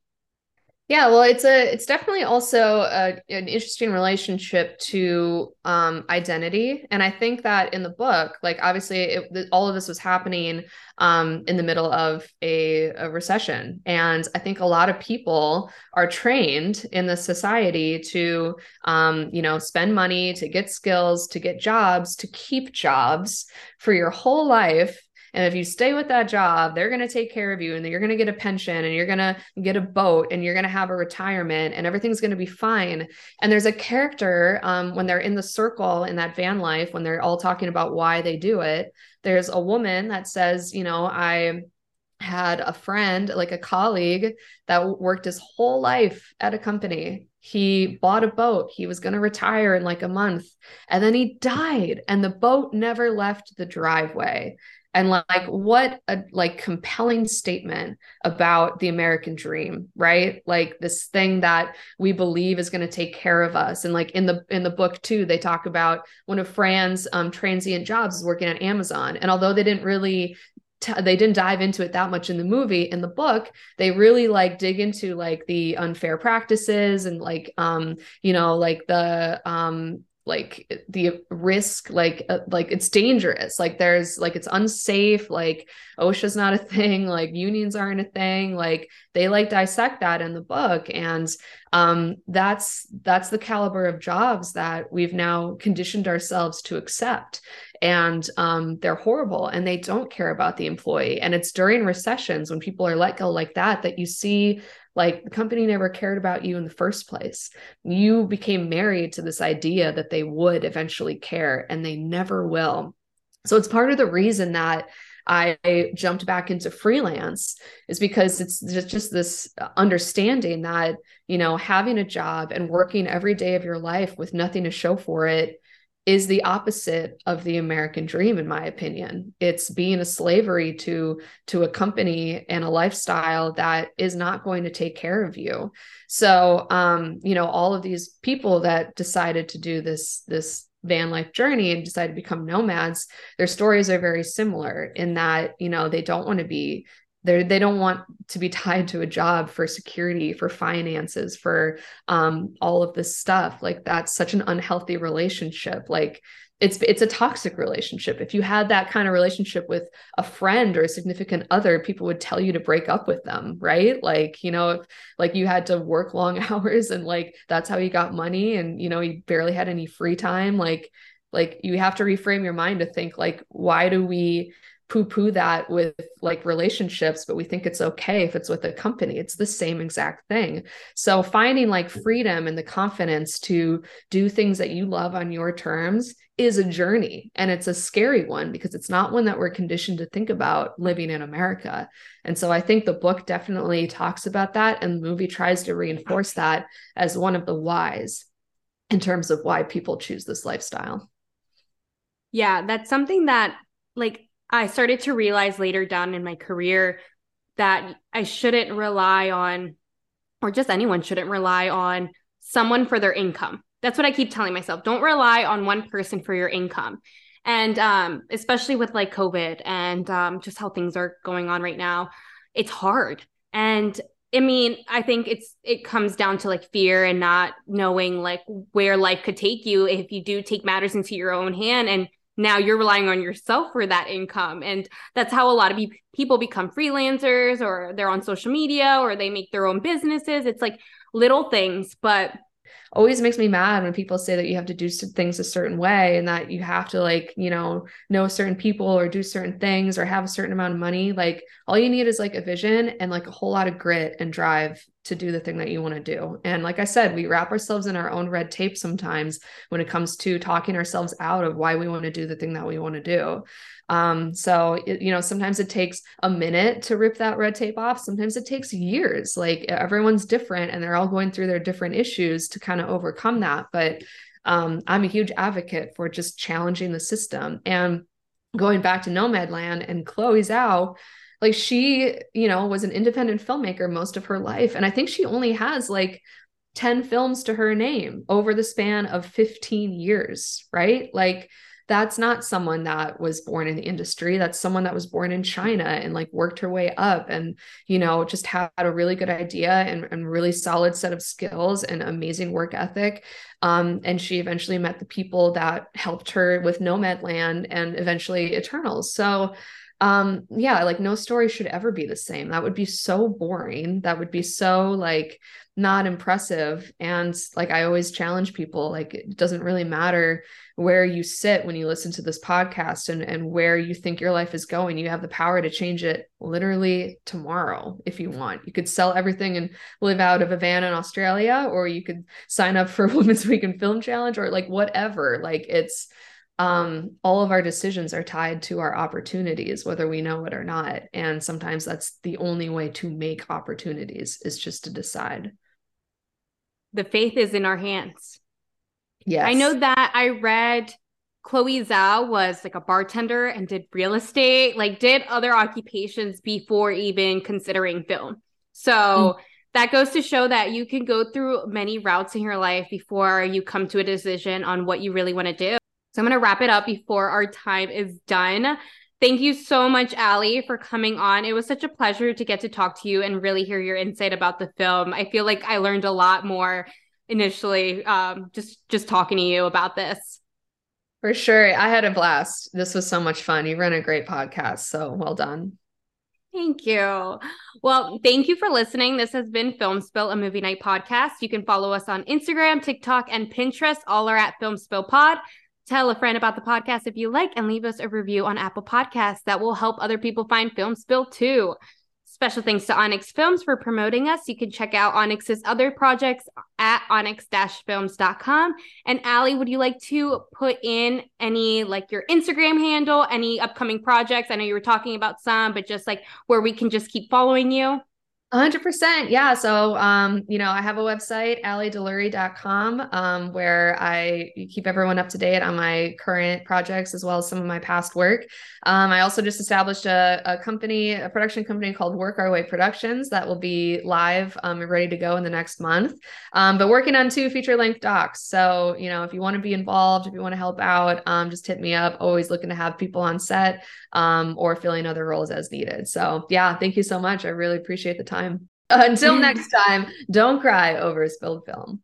Yeah, well, it's a it's definitely also a, an interesting relationship to um, identity, and I think that in the book, like obviously, it, all of this was happening um, in the middle of a, a recession, and I think a lot of people are trained in the society to, um, you know, spend money to get skills, to get jobs, to keep jobs for your whole life and if you stay with that job, they're going to take care of you and you're going to get a pension and you're going to get a boat and you're going to have a retirement and everything's going to be fine. And there's a character um, when they're in the circle in that van life, when they're all talking about why they do it, there's a woman that says, you know, I had a friend, like a colleague that worked his whole life at a company. He bought a boat. He was going to retire in like a month and then he died and the boat never left the driveway and like what a like compelling statement about the american dream right? Like this thing that we believe is going to take care of us. And like in the in the book too they talk about one of fran's um, transient jobs is working at amazon. And although they didn't really they didn't dive into it that much in the movie in the book they really like dig into like the unfair practices and like um you know like the um like the risk like uh, like it's dangerous. Like there's like it's unsafe like osha's not a thing like unions aren't a thing like they like dissect that in the book. And um that's that's the caliber of jobs that we've now conditioned ourselves to accept. And um they're horrible and they don't care about the employee. And it's during recessions when people are let go like that that you see like the company never cared about you in the first place. You became married to this idea that they would eventually care and they never will. So it's part of the reason that I jumped back into freelance is because it's just, this understanding that, you know, having a job and working every day of your life with nothing to show for it is the opposite of the American dream, in my opinion. It's being a slavery to to a company and a lifestyle that is not going to take care of you. So, um, you know, all of these people that decided to do this this van life journey and decided to become nomads, their stories are very similar in that you know they don't want to be they they don't want to be tied to a job for security for finances for um, all of this stuff. Like that's such an unhealthy relationship. Like it's it's a toxic relationship. If you had that kind of relationship with a friend or a significant other people would tell you to break up with them right? Like you know if like you had to work long hours and like that's how you got money and you know you barely had any free time like like you have to reframe your mind to think like why do we poo poo that with like relationships, but we think it's okay if it's with a company. It's the same exact thing. So finding like mm. freedom and the confidence to do things that you love on your terms is a journey and it's a scary one because it's not one that we're conditioned to think about living in America. And so I think the book definitely talks about that and the movie tries to reinforce that as one of the whys in terms of why people choose this lifestyle. Yeah, that's something that like I started to realize later down in my career that I shouldn't rely on, or just anyone shouldn't rely on someone for their income. That's what I keep telling myself. Don't rely on one person for your income. And um, especially with like COVID and um, just how things are going on right now, it's hard. And I mean, I think it's it comes down to like fear and not knowing like where life could take you if you do take matters into your own hand and now you're relying on yourself for that income. And that's how a lot of people become freelancers or they're on social media or they make their own businesses. It's like little things but always makes me mad when people say that you have to do things a certain way and that you have to like you know know certain people or do certain things or have a certain amount of money. Like all you need is like a vision and like a whole lot of grit and drive to do the thing that you want to do. And like i said we wrap ourselves in our own red tape sometimes when it comes to talking ourselves out of why we want to do the thing that we want to do um, so it, you know, sometimes it takes a minute to rip that red tape off. Sometimes it takes years. Like everyone's different and they're all going through their different issues to kind of overcome that. But um, I'm a huge advocate for just challenging the system. And going back to Nomadland and Chloe Zhao, like she, you know, was an independent filmmaker most of her life. And I think she only has like 10 films to her name over the span of 15 years, right? Like that's not someone that was born in the industry. That's someone that was born in china and like worked her way up and you know just had a really good idea and, and really solid set of skills and amazing work ethic. Um, and she eventually met the people that helped her with Nomadland and eventually eternals. So um yeah like no story should ever be the same. That would be so boring. That would be so like not impressive. And like i always challenge people like it doesn't really matter where you sit when you listen to this podcast and and where you think your life is going. You have the power to change it literally tomorrow if you want. You could sell everything and live out of a van in australia or you could sign up for a women's weekend film challenge or like whatever. Like it's um, all of our decisions are tied to our opportunities, whether we know it or not. And sometimes that's the only way to make opportunities is just to decide. The faith is in our hands. Yes. I know that I read Chloe Zhao was like a bartender and did real estate, like did other occupations before even considering film. So mm. that goes to show that you can go through many routes in your life before you come to a decision on what you really want to do. So I'm going to wrap it up before our time is done. Thank you so much, Allie, for coming on. It was such a pleasure to get to talk to you and really hear your insight about the film. I feel like I learned a lot more initially um, just just talking to you about this. For sure. I had a blast. This was so much fun. You run a great podcast. So well done. Thank you. Well, thank you for listening. This has been Film Spill, a movie night podcast. You can follow us on Instagram, TikTok, and Pinterest. All are at Film Spill Pod. Tell a friend about the podcast if you like and leave us a review on Apple Podcasts. That will help other people find Film Spill too. Special thanks to Onyx Films for promoting us. You can check out Onyx's other projects at onyx-films.com. And Allie, would you like to put in any like your Instagram handle, any upcoming projects? I know you were talking about some, but just like where we can just keep following you. 100% yeah. So um you know i have a website alideluri.com um where i keep everyone up to date on my current projects as well as some of my past work. Um i also just established a, a company a production company called work our way productions that will be live um and ready to go in the next month. Um but working on two feature length docs. So you know if you want to be involved if you want to help out um just hit me up. Always looking to have people on set or filling other roles as needed. So yeah thank you so much. I really appreciate the time time. Until next time, don't cry over spilled film.